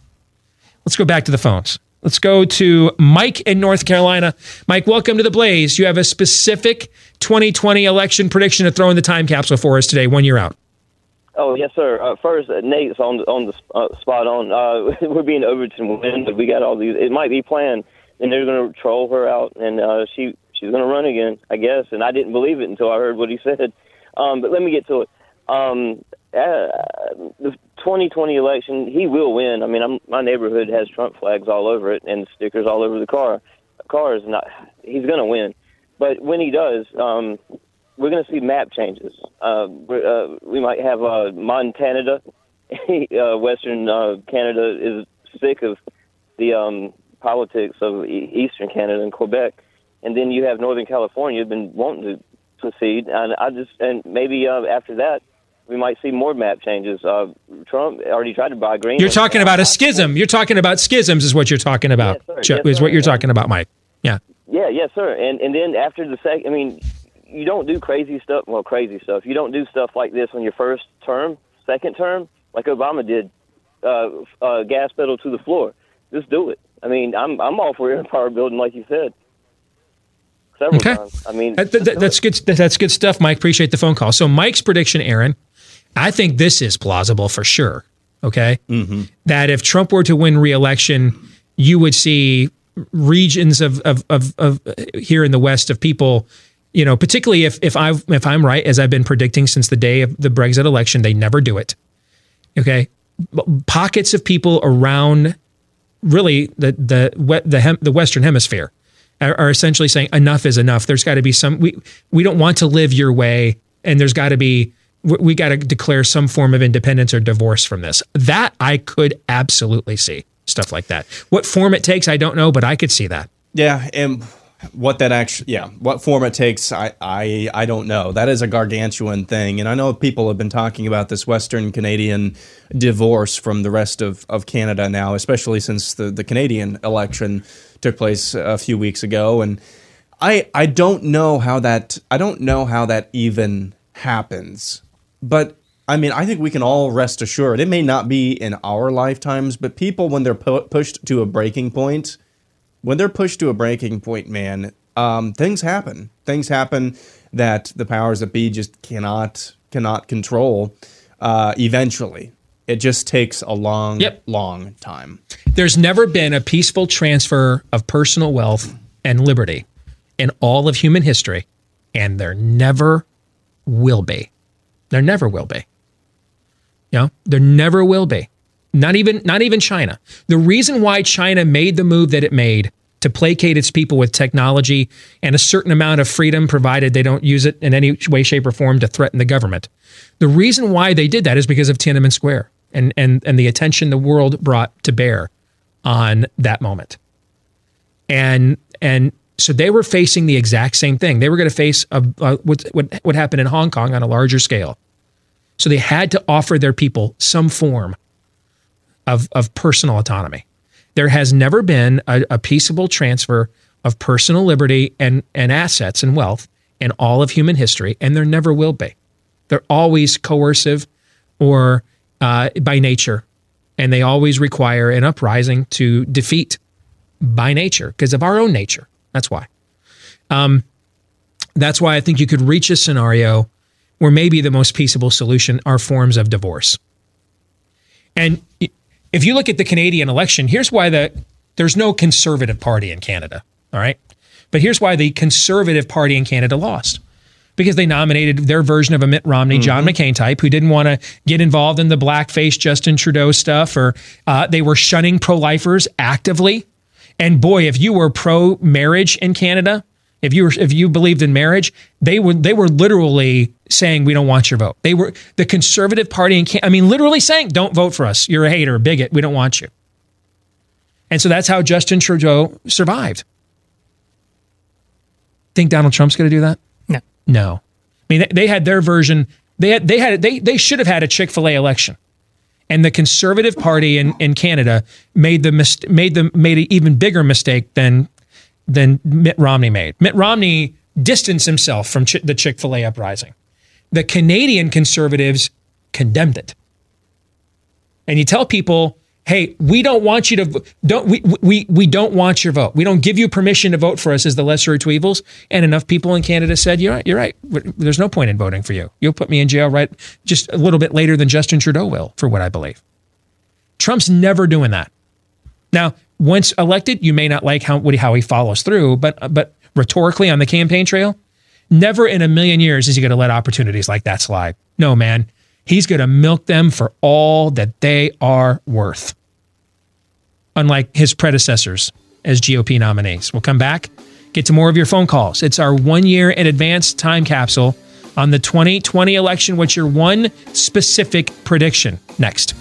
Let's go back to the phones. Let's go to Mike in North Carolina. Mike, welcome to the Blaze. You have a specific 2020 election prediction to throw in the time capsule for us today, one year out. Oh yes, sir. Uh, first, uh, Nate's on on the uh, spot on. Uh, we're being Overton win, but we got all these. It might be planned, and they're going to troll her out, and uh, she she's going to run again, I guess. And I didn't believe it until I heard what he said. Um, but let me get to it. Um, uh, the 2020 election, he will win. I mean, I'm, my neighborhood has Trump flags all over it and stickers all over the car. Cars, not he's going to win. But when he does, um, we're going to see map changes. Uh, uh, we might have uh, Montana, uh, Western uh, Canada is sick of the um, politics of Eastern Canada and Quebec, and then you have Northern California been wanting to secede, and I just and maybe uh, after that we might see more map changes. Uh, Trump already tried to buy green. You're talking about a schism. You're talking about schisms, is what you're talking about. Yes, Yes, is what you're talking about, Mike. Yeah. Yeah, yes, sir. And and then after the second, I mean, you don't do crazy stuff. Well, crazy stuff. You don't do stuff like this on your first term, second term, like Obama did. Uh, uh, gas pedal to the floor. Just do it. I mean, I'm I'm all for empire building, like you said. Several Okay. times. I mean, That- that- that's good. That's good stuff, Mike. Appreciate the phone call. So, Mike's prediction, Aaron, I think this is plausible for sure. Okay, Mm-hmm. that if Trump were to win re-election, you would see regions of of, of, of uh, here in the West of people, you know, particularly if if I if I'm right, as I've been predicting since the day of the Brexit election, they never do it. Okay, pockets of people around really the the the hem, the Western Hemisphere are, are essentially saying enough is enough. There's got to be some we we don't want to live your way, and there's got to be we, we got to declare some form of independence or divorce from this. That I could absolutely see stuff like that. What form it takes, I don't know, but I could see that. Yeah, and what that actually, yeah, what form it takes, I, I, I don't know. That is a gargantuan thing, and I know people have been talking about this Western Canadian divorce from the rest of, of Canada now, especially since the, the Canadian election took place a few weeks ago, and I, I don't know how that, I don't know how that even happens, but I mean, I think we can all rest assured. It may not be in our lifetimes, but people, when they're pu- pushed to a breaking point, when they're pushed to a breaking point, man, um, things happen. Things happen that the powers that be just cannot cannot control. Uh, eventually, it just takes a long, Yep. long time. There's never been a peaceful transfer of personal wealth and liberty in all of human history, and there never will be. There never will be. You know, there never will be. Not even not even China. The reason why China made the move that it made to placate its people with technology and a certain amount of freedom provided they don't use it in any way shape or form to threaten the government. The reason why they did that is because of Tiananmen Square and and and the attention the world brought to bear on that moment. And and so they were facing the exact same thing. They were going to face a, a, what, what what happened in Hong Kong on a larger scale. So they had to offer their people some form of, of personal autonomy. There has never been a, a peaceable transfer of personal liberty and, and assets and wealth in all of human history, and there never will be. They're always coercive or uh, by nature, and they always require an uprising to defeat by nature because of our own nature. That's why. Um, that's why I think you could reach a scenario where maybe the most peaceable solution are forms of divorce. And if you look at the Canadian election, here's why the there's no conservative party in Canada. All right. But here's why the conservative party in Canada lost. Because they nominated their version of a Mitt Romney, John McCain type, who didn't want to get involved in the blackface Justin Trudeau stuff, or uh, they were shunning pro lifers actively. And boy, if you were pro marriage in Canada, if you were if you believed in marriage, they were they were literally saying we don't want your vote. They were the conservative party in Can- I mean literally saying don't vote for us. You're a hater, a bigot. We don't want you. And so that's how Justin Trudeau survived. Think Donald Trump's going to do that? No. No. I mean, they, they had their version. They had they had they they should have had a Chick Fil A election, and the Conservative Party in, in Canada made the mis- made the made an even bigger mistake than than Mitt Romney made. Mitt Romney distanced himself from Ch- the Chick Fil A uprising. The Canadian Conservatives condemned it, and you tell people hey, we don't want you to don't we we we don't want your vote. We don't give you permission to vote for us as the lesser of two evils. And enough people in Canada said, "You're right. You're right. There's no point in voting for you. You'll put me in jail right just a little bit later than Justin Trudeau will for what I believe." Trump's never doing that. Now, once elected, you may not like how how he follows through, but but rhetorically on the campaign trail, never in a million years is he going to let opportunities like that slide. No, man. He's going to milk them for all that they are worth. Unlike his predecessors as GOP nominees. We'll come back, get to more of your phone calls. It's our one year in advance time capsule on the 2020 election. What's your one specific prediction? Next.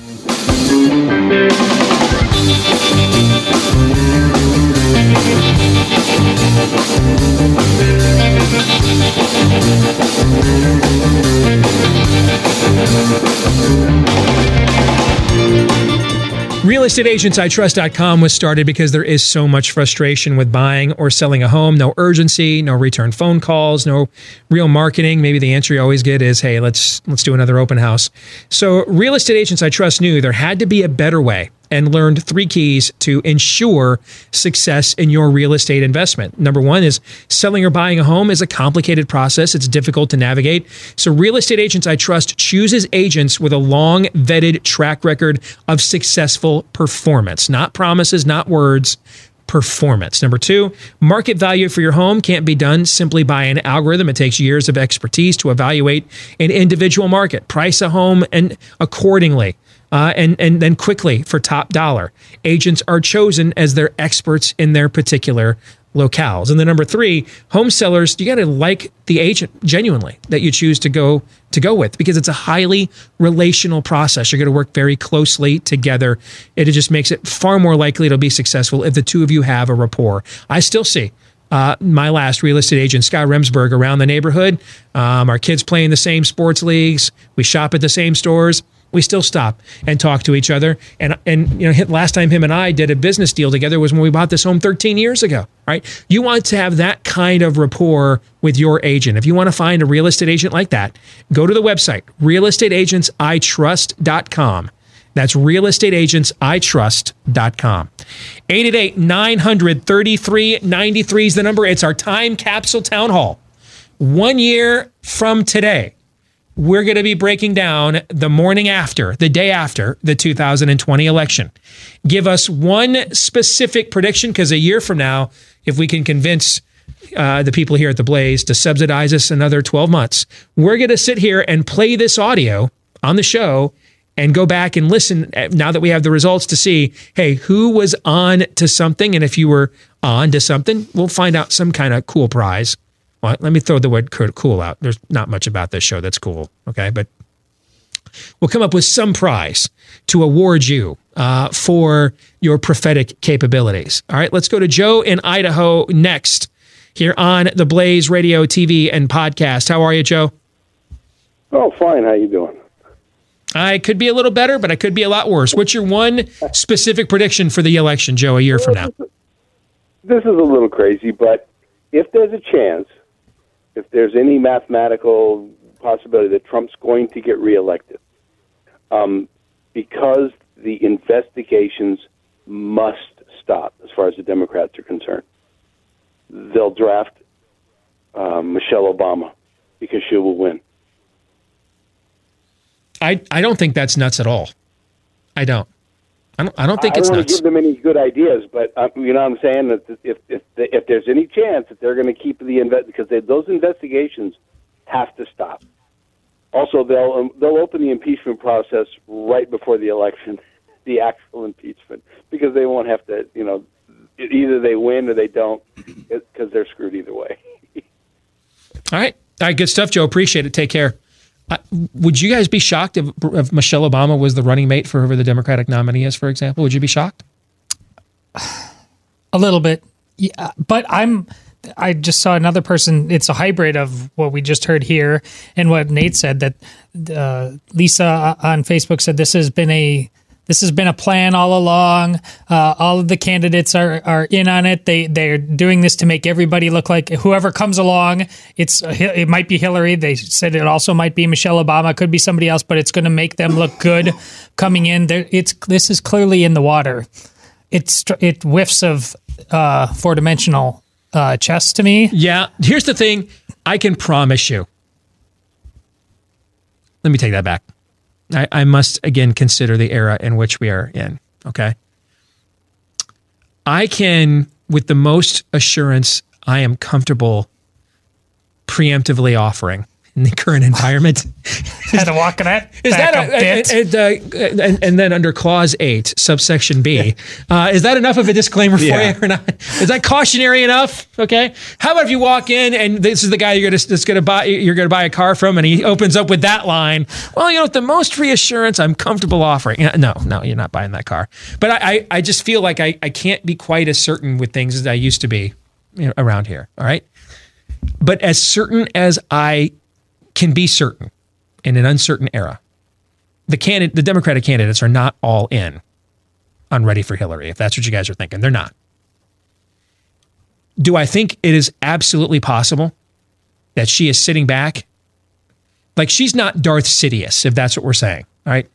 RealestateAgentsITrust.com was started because there is so much frustration with buying or selling a home. No urgency, no return phone calls, no real marketing. Maybe the answer you always get is, "Hey, let's let's do another open house." So, Real Estate Agents I Trust knew there had to be a better way and learned three keys to ensure success in your real estate investment. Number one is selling or buying a home is a complicated process. It's difficult to navigate. So, Real Estate Agents I Trust chooses agents with a long vetted track record of successful performance, not promises, not words performance. Number two, market value for your home can't be done simply by an algorithm. It takes years of expertise to evaluate an individual market, price a home, and accordingly. Uh, and and then quickly for top dollar, agents are chosen as their experts in their particular locales. And then number three, home sellers, you got to like the agent genuinely that you choose to go to go with because it's a highly relational process. You're going to work very closely together. It just makes it far more likely to be successful if the two of you have a rapport. I still see. Uh, my last real estate agent, Scott Remsburg, around the neighborhood. Um, our kids play in the same sports leagues. We shop at the same stores we still stop and talk to each other. And and you know, last time him and I did a business deal together was when we bought this home 13 years ago. Right? You want to have that kind of rapport with your agent. If you want to find a real estate agent like that, go to the website realestateagentsitrust.com. That's realestateagentsitrust.com. 888 900 3393 is the number. It's our time capsule town hall. One year from today we're going to be breaking down the morning after, the day after the 2020 election. Give us one specific prediction because a year from now, if we can convince uh, the people here at the Blaze to subsidize us another 12 months, we're going to sit here and play this audio on the show and go back and listen uh, now that we have the results to see, hey, who was on to something? And if you were on to something, we'll find out some kind of cool prize well, let me throw the word cool out. There's not much about this show that's cool. Okay. But we'll come up with some prize to award you uh, for your prophetic capabilities. All right. Let's go to Joe in Idaho next here on the Blaze Radio, TV, and podcast. How are you, Joe? Oh, fine. How you doing? I could be a little better, but I could be a lot worse. What's your one specific prediction for the election, Joe, a year from now? This is a little crazy, but if there's a chance if there's any mathematical possibility that Trump's going to get reelected, um, because the investigations must stop as far as the Democrats are concerned. They'll draft um, Michelle Obama because she will win. I, I don't think that's nuts at all. I don't. I don't, I don't think I it's don't nuts. give them any good ideas, but uh, you know what I'm saying that if if if there's any chance that they're going to keep the invest because they, those investigations have to stop. Also, they'll um, they'll open the impeachment process right before the election, the actual impeachment, because they won't have to. You know, either they win or they don't, because they're screwed either way. All right. All right. Good stuff, Joe. Appreciate it. Take care. Uh, would you guys be shocked if, if Michelle Obama was the running mate for whoever the Democratic nominee is, for example? Would you be shocked? A little bit. Yeah, but I'm I just saw another person. It's a hybrid of what we just heard here and what Nate said. That uh, Lisa on Facebook said this has been a this has been a plan all along. Uh, all of the candidates are, are in on it. They they're doing this to make everybody look like whoever comes along. It's it might be Hillary. They said it also might be Michelle Obama. Could be somebody else, but it's going to make them look good coming in. There, it's this is clearly in the water. It's it whiffs of uh, four dimensional uh, chess to me. Yeah. Here's the thing. I can promise you. Let me take that back. I, I must again consider the era in which we are in. Okay. I can, with the most assurance I am comfortable preemptively offering in the current environment. Had to walk that. Is that a bit. and, uh, and, and then under clause eight, subsection B, uh, is that enough of a disclaimer for Yeah. you or not? Is that cautionary enough? Okay. How about if you walk in and this is the guy you're gonna that's gonna buy you're gonna buy a car from, and he opens up with that line? Well, you know, with the most reassurance I'm comfortable offering. No, no, you're not buying that car. But I, I, I just feel like I, I can't be quite as certain with things as I used to be you know, around here. All right. But as certain as I can be certain in an uncertain era, the candidate, the Democratic candidates are not all in on ready for Hillary. If that's what you guys are thinking, they're not. Do I think it is absolutely possible that she is sitting back? Like she's not Darth Sidious, if that's what we're saying. Right.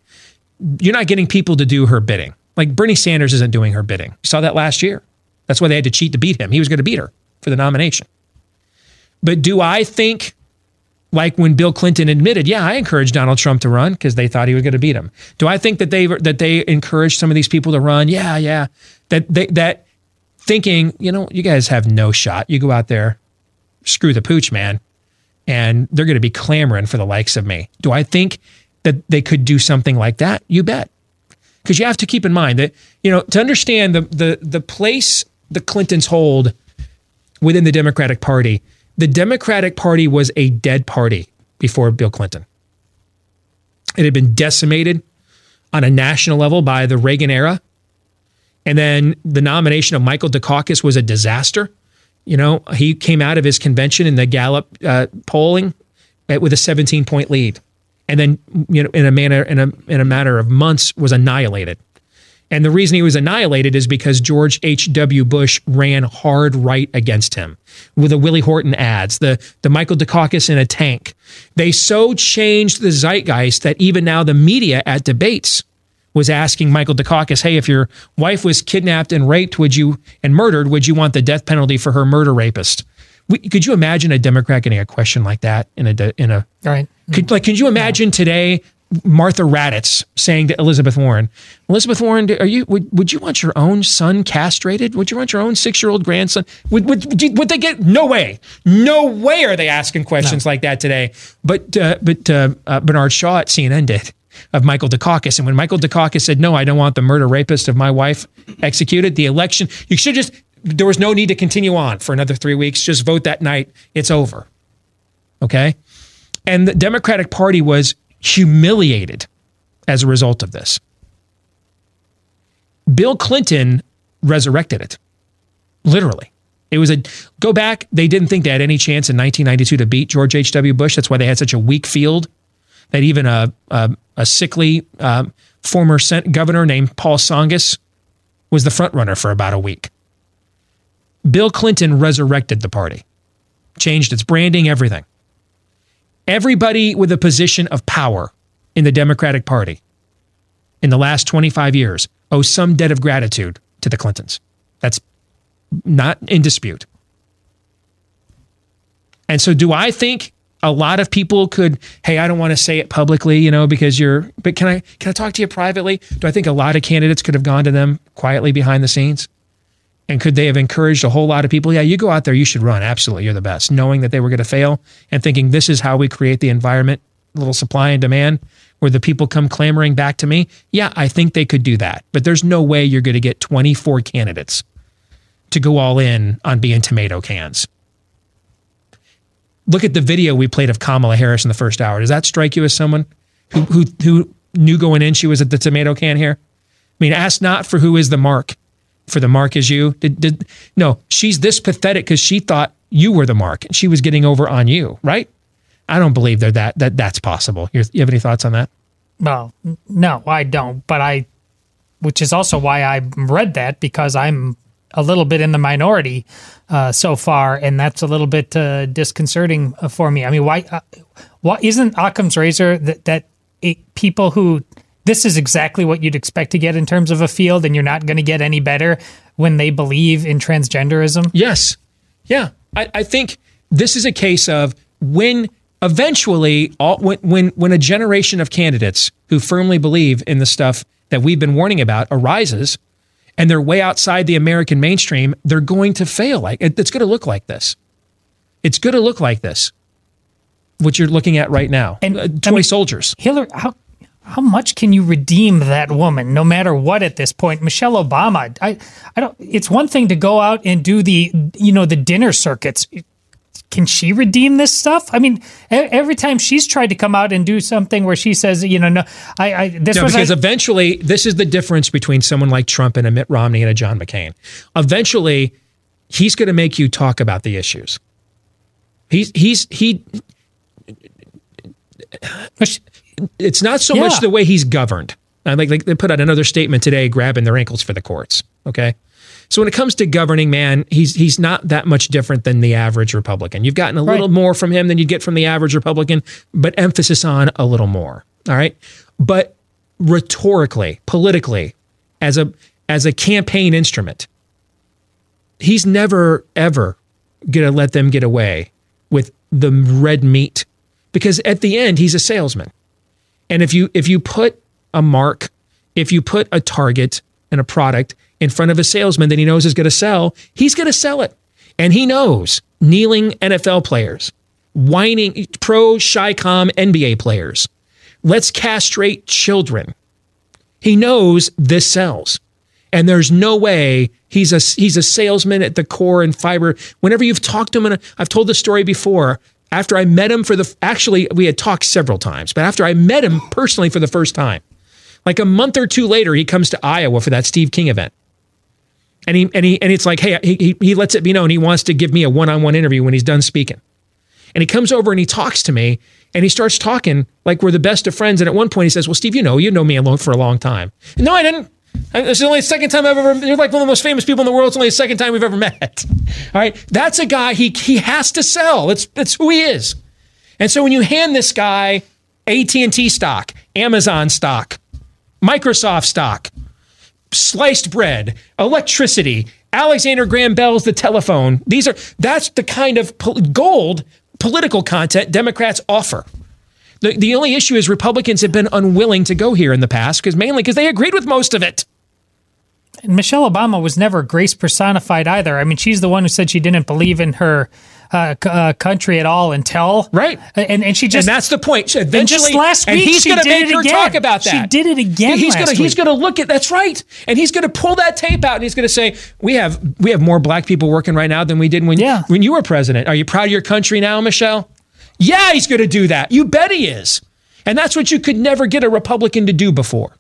You're not getting people to do her bidding. Like Bernie Sanders isn't doing her bidding. You saw that last year. That's why they had to cheat to beat him. He was going to beat her for the nomination. But do I think, like when Bill Clinton admitted, yeah, I encouraged Donald Trump to run because they thought he was going to beat him. Do I think that they that they encouraged some of these people to run? Yeah, yeah. That they that thinking, you know, you guys have no shot. You go out there, screw the pooch, man, and they're going to be clamoring for the likes of me. Do I think that they could do something like that? You bet. Because you have to keep in mind that, you know, to understand the the the place the Clintons hold within the Democratic Party, the Democratic Party was a dead party before Bill Clinton. It had been decimated on a national level by the Reagan era. And then the nomination of Michael Dukakis was a disaster. You know, he came out of his convention in the Gallup uh, polling with a 17 point lead. And then, you know, in a manner, in a, in a matter of months was annihilated. And the reason he was annihilated is because George H.W. Bush ran hard right against him with the Willie Horton ads, the, the Michael Dukakis in a tank. They so changed the zeitgeist that even now the media at debates was asking Michael Dukakis, hey, if your wife was kidnapped and raped, would you and murdered, would you want the death penalty for her murder rapist? We, could you imagine a Democrat getting a question like that in a in a Right. could like could you imagine today Martha Raddatz saying to Elizabeth Warren, Elizabeth Warren, are you would, would you want your own son castrated? Would you want your own six year old grandson? Would, would would they get no way, no way are they asking questions like that today? But uh, but uh, uh, Bernard Shaw at CNN did of Michael Dukakis, and when Michael Dukakis said no, I don't want the murder rapist of my wife executed, the election you should just there was no need to continue on for another three weeks. Just vote that night. It's over. Okay. And the Democratic Party was humiliated as a result of this. Bill Clinton resurrected it, literally. It was a go back. They didn't think they had any chance in 1992 to beat George H.W. Bush. That's why they had such a weak field that even a, a, a sickly um, former governor named Paul Tsongas was the front runner for about a week. Bill Clinton resurrected the party, changed its branding, everything everybody with a position of power in the Democratic Party in the last 25 years owes some debt of gratitude to the Clintons. That's not in dispute. And so, do I think a lot of people could, hey, I don't want to say it publicly, you know, because you're, but can I, can I talk to you privately? Do I think a lot of candidates could have gone to them quietly behind the scenes? And could they have encouraged a whole lot of people? Yeah, you go out there, you should run. Absolutely, you're the best. Knowing that they were going to fail and thinking this is how we create the environment, little supply and demand, where the people come clamoring back to me. Yeah, I think they could do that. But there's no way you're going to get 24 candidates to go all in on being tomato cans. Look at the video we played of Kamala Harris in the first hour. Does that strike you as someone who who who knew going in she was at the tomato can here? I mean, ask not for who is the mark, for the mark as you. Did, did no? She's this pathetic because she thought you were the mark and she was getting over on you, right? I don't believe they're that that that's possible. You're, you have any thoughts on that? Well, no, I don't. But I, which is also why I read that because I'm a little bit in the minority uh, so far, and that's a little bit uh, disconcerting uh, for me. I mean, why? Uh, why isn't Occam's razor that that it, people who this is exactly what you'd expect to get in terms of a field, and you're not going to get any better when they believe in transgenderism? Yes. Yeah. I, I think this is a case of when eventually all when, when when a generation of candidates who firmly believe in the stuff that we've been warning about arises and they're way outside the American mainstream, they're going to fail. Like it- it's going to look like this. It's going to look like this. What you're looking at right now. And uh, toy soldiers. Hillary, how how much can you redeem that woman, no matter what? At this point, Michelle Obama, I, I don't. It's one thing to go out and do the, you know, the dinner circuits. Can she redeem this stuff? I mean, every time she's tried to come out and do something where she says, you know, no, I, I this no, was because I- eventually, this is the difference between someone like Trump and a Mitt Romney and a John McCain. Eventually, he's going to make you talk about the issues. He's he's he. It's not so much the way he's governed. I like, like they put out another statement today, grabbing their ankles for the courts. Okay, so when it comes to governing, man, he's he's not that much different than the average Republican. You've gotten a little more from him than you'd get from the average Republican, but emphasis on a little more. All right, but rhetorically, politically, as a as a campaign instrument. He's never ever going to let them get away with the red meat because at the end he's a salesman. And if you if you put a mark, if you put a target and a product in front of a salesman that he knows is going to sell, he's going to sell it. And he knows kneeling NFL players, whining pro ChiCom NBA players. Let's castrate children. He knows this sells. And there's no way he's a he's a salesman at the core and fiber. Whenever you've talked to him, and I've told the story before. After I met him for the actually we had talked several times, but after I met him personally for the first time, like a month or two later, he comes to Iowa for that Steve King event. And he and he and it's like, hey, he he lets it be known he wants to give me a one-on-one interview when he's done speaking. And he comes over and he talks to me and he starts talking like we're the best of friends. And at one point he says, Well, Steve, you know, you know me alone for a long time. No, I didn't. It's the only second time I've ever. You're like one of the most famous people in the world. It's only the second time we've ever met. All right, that's a guy he he has to sell. It's it's who he is. And so when you hand this guy AT and T stock, Amazon stock, Microsoft stock, sliced bread, electricity, Alexander Graham Bell's the telephone. These are that's the kind of gold political content Democrats offer. The, the only issue is Republicans have been unwilling to go here in the past because mainly because they agreed with most of it. And Michelle Obama was never grace personified either. I mean, she's the one who said she didn't believe in her uh, c- uh, country at all until right, and and she just and that's the point. She and just last week he's she going to make her again. talk about that. She did it again. He's gonna he's gonna look at that's right, and he's gonna pull that tape out, and he's gonna say, "We have we have more black people working right now than we did when yeah. when you were president. Are you proud of your country now, Michelle?" Yeah, he's gonna do that. You bet he is, and that's what you could never get a Republican to do before.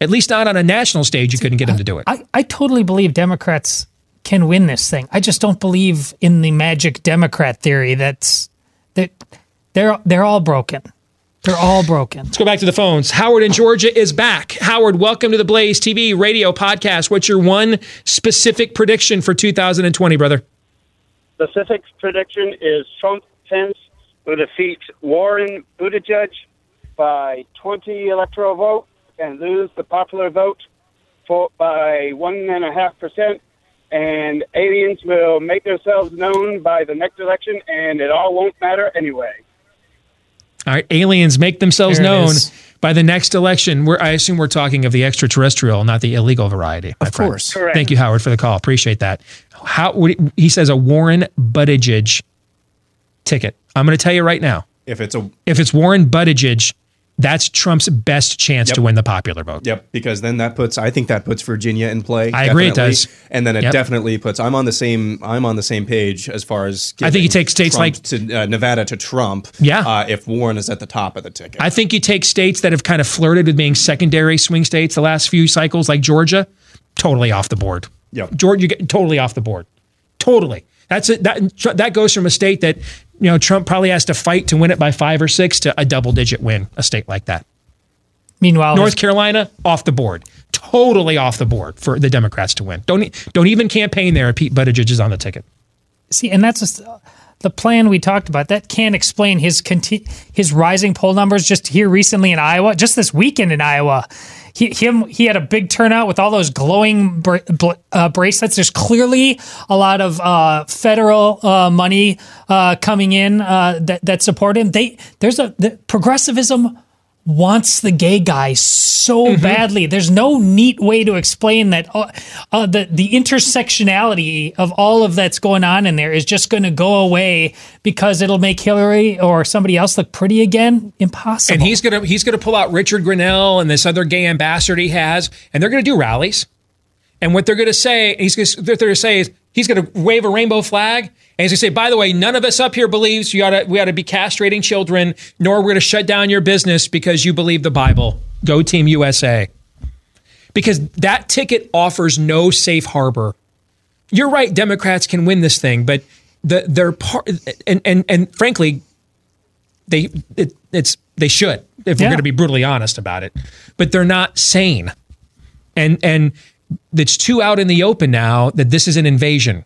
At least not on a national stage, you couldn't get him to do it. I, I totally believe Democrats can win this thing. I just don't believe in the magic Democrat theory that's that they're they're all broken. They're all broken. Let's go back to the phones. Howard in Georgia is back. Howard, welcome to the Blaze TV radio podcast. What's your one specific prediction for 2020, brother? Specific prediction is Trump Pence will defeat Warren Buttigieg by 20 electoral vote and lose the popular vote for by one and a half percent. And aliens will make themselves known by the next election, and it all won't matter anyway. All right, aliens make themselves There known is. by the next election. We're, I assume we're talking of the extraterrestrial, not the illegal variety. Of course. Correct. Thank you, Howard, for the call. Appreciate that. How would he says a Warren Buttigieg ticket? I'm going to tell you right now. If it's a If it's Warren Buttigieg, that's Trump's best chance to win the popular vote. Yep, because then that puts I think that puts Virginia in play. I agree it does. and then it Yep. definitely puts. I'm on the same. I'm on the same page as far as. I think you take states Trump like- to uh, Nevada to Trump. Yeah. uh, if Warren is at the top of the ticket. I think you take states that have kind of flirted with being secondary swing states the last few cycles, like Georgia, totally off the board. Yeah, Georgia, totally off the board. Totally. That's it. That that goes from a state that you know Trump probably has to fight to win it by five or six to a double digit win. A state like that. Meanwhile, North Carolina off the board. Totally off the board for the Democrats to win. Don't don't even campaign there. Pete Buttigieg is on the ticket. See, and that's just the plan we talked about. That can't explain his conti- his rising poll numbers. Just here recently in Iowa, just this weekend in Iowa, he him he had a big turnout with all those glowing uh, bracelets. There's clearly a lot of uh, federal uh, money uh, coming in uh, that that support him. They there's a the progressivism wants the gay guy so Mm-hmm. badly. There's no neat way to explain that uh, uh, the the intersectionality of all of that's going on in there is just going to go away because it'll make Hillary or somebody else look pretty again. Impossible. And he's gonna he's gonna pull out Richard Grenell and this other gay ambassador he has, and they're gonna do rallies. And what they're gonna say, he's gonna, they're gonna say is he's gonna wave a rainbow flag, and he's gonna say, by the way, none of us up here believes you ought to we ought to be castrating children, nor we're gonna shut down your business because you believe the Bible. Go Team USA. Because that ticket offers no safe harbor. You're right, Democrats can win this thing, but the their part and and and frankly, they it, it's they should if we're going to be brutally honest about it but they're not sane and and it's too out in the open now that this is an invasion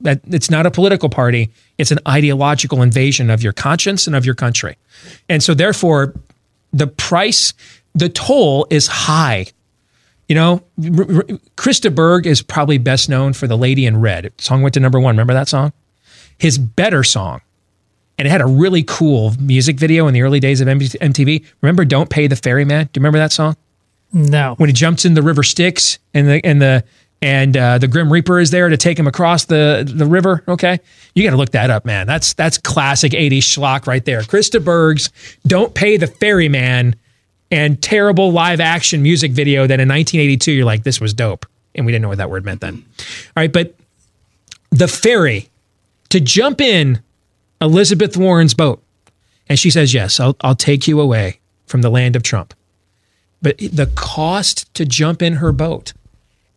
that it's not a political party it's an ideological invasion of your conscience and of your country and so therefore the price the toll is high You know, Chris de Burgh is probably best known for The Lady in Red. Song went to number one. Remember that song? His better song, and it had a really cool music video in the early days of MTV. Remember Don't Pay the Ferryman? Do you remember that song? No. When he jumps in the river Styx and the and the and uh, the Grim Reaper is there to take him across the the river. Okay, you got to look that up, man. That's that's classic '80s schlock right there. Chris de Burgh's "Don't Pay the Ferryman" and terrible live action music video that in 1982 you're like, this was dope, and we didn't know what that word meant then. All right, but the ferry to jump in Elizabeth Warren's boat, and she says, "Yes, I'll I'll take you away from the land of Trump." But the cost to jump in her boat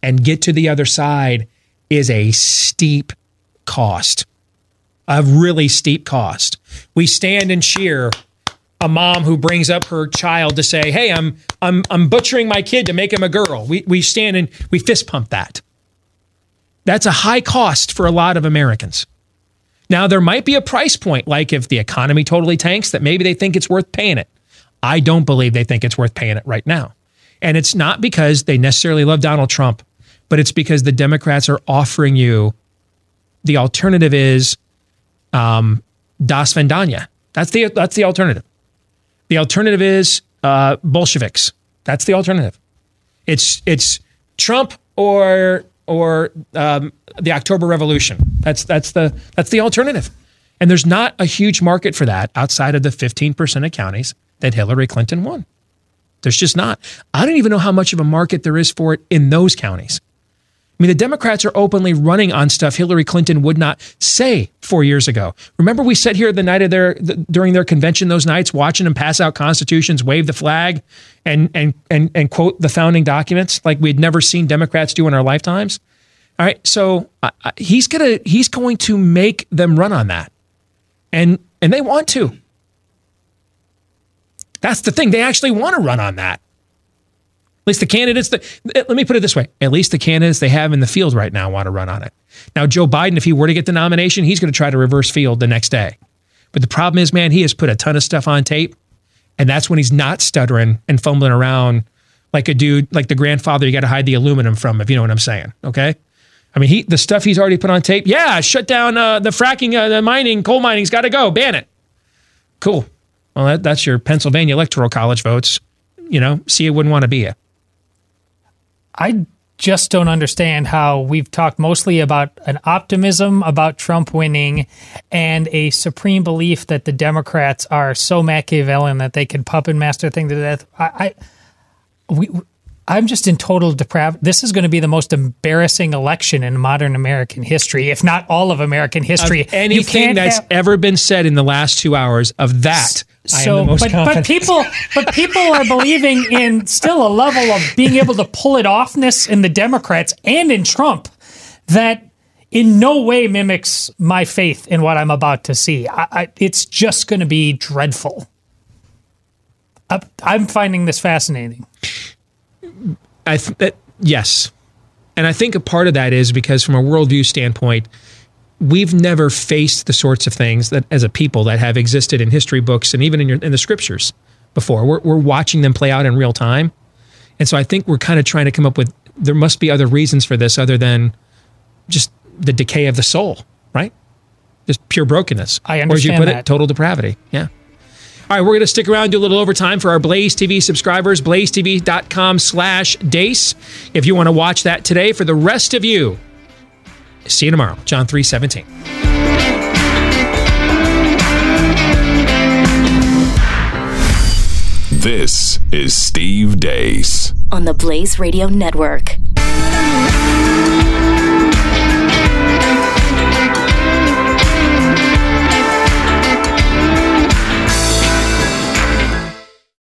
and get to the other side is a steep cost, a really steep cost. We stand and cheer a mom who brings up her child to say, "Hey, I'm I'm I'm butchering my kid to make him a girl." We we stand and we fist pump that. That's a high cost for a lot of Americans. Now there might be a price point like if the economy totally tanks that maybe they think it's worth paying it. I don't believe they think it's worth paying it right now. And it's not because they necessarily love Donald Trump, but it's because the Democrats are offering you the alternative is um, Das Vendanya. That's the that's the alternative. The alternative is uh, Bolsheviks. That's the alternative. It's it's Trump or or um, the October Revolution. That's that's the that's the alternative. And there's not a huge market for that outside of the 15% of counties that Hillary Clinton won. There's just not. I don't even know how much of a market there is for it in those counties. I mean, the Democrats are openly running on stuff Hillary Clinton would not say four years ago. Remember, we sat here the night of their the, during their convention those nights, watching them pass out constitutions, wave the flag, and and and and quote the founding documents like we'd never seen Democrats do in our lifetimes. All right, so uh, he's gonna he's going to make them run on that, and and they want to. That's the thing; they actually want to run on that. At least the candidates that, let me put it this way. At least the candidates they have in the field right now want to run on it. Now, Joe Biden, if he were to get the nomination, he's going to try to reverse field the next day. But the problem is, man, he has put a ton of stuff on tape. And that's when he's not stuttering and fumbling around like a dude, like the grandfather you got to hide the aluminum from, if you know what I'm saying. Okay. I mean, he the stuff he's already put on tape. Yeah, shut down uh, the fracking, uh, the mining, coal mining's got to go. Ban it. Cool. Well, that, that's your Pennsylvania electoral college votes. You know, see, it wouldn't want to be you. I just don't understand how we've talked mostly about an optimism about Trump winning and a supreme belief that the Democrats are so Machiavellian that they can puppet master things to death. I, I we. I'm just in total depravity. This is going to be the most embarrassing election in modern American history, if not all of American history. Of anything that's have, ever been said in the last two hours of that, so, but, but people, but people are believing in still a level of being able to pull it offness in the Democrats and in Trump that in no way mimics my faith in what I'm about to see. I, I, it's just going to be dreadful. I, I'm finding this fascinating. I th- that, yes, and I think a part of that is because from a worldview standpoint, we've never faced the sorts of things that as a people that have existed in history books and even in, your, in the scriptures before. We're, we're watching them play out in real time, and so I think we're kind of trying to come up with there must be other reasons for this other than just the decay of the soul, right? Just pure brokenness. I understand Or as you put that. it, total depravity. Yeah. All right, we're going to stick around, do a little overtime for our Blaze TV subscribers, blazetv.com slash Deace. If you want to watch that today, for the rest of you, see you tomorrow. John 317. This is Steve Deace. on the Blaze Radio Network.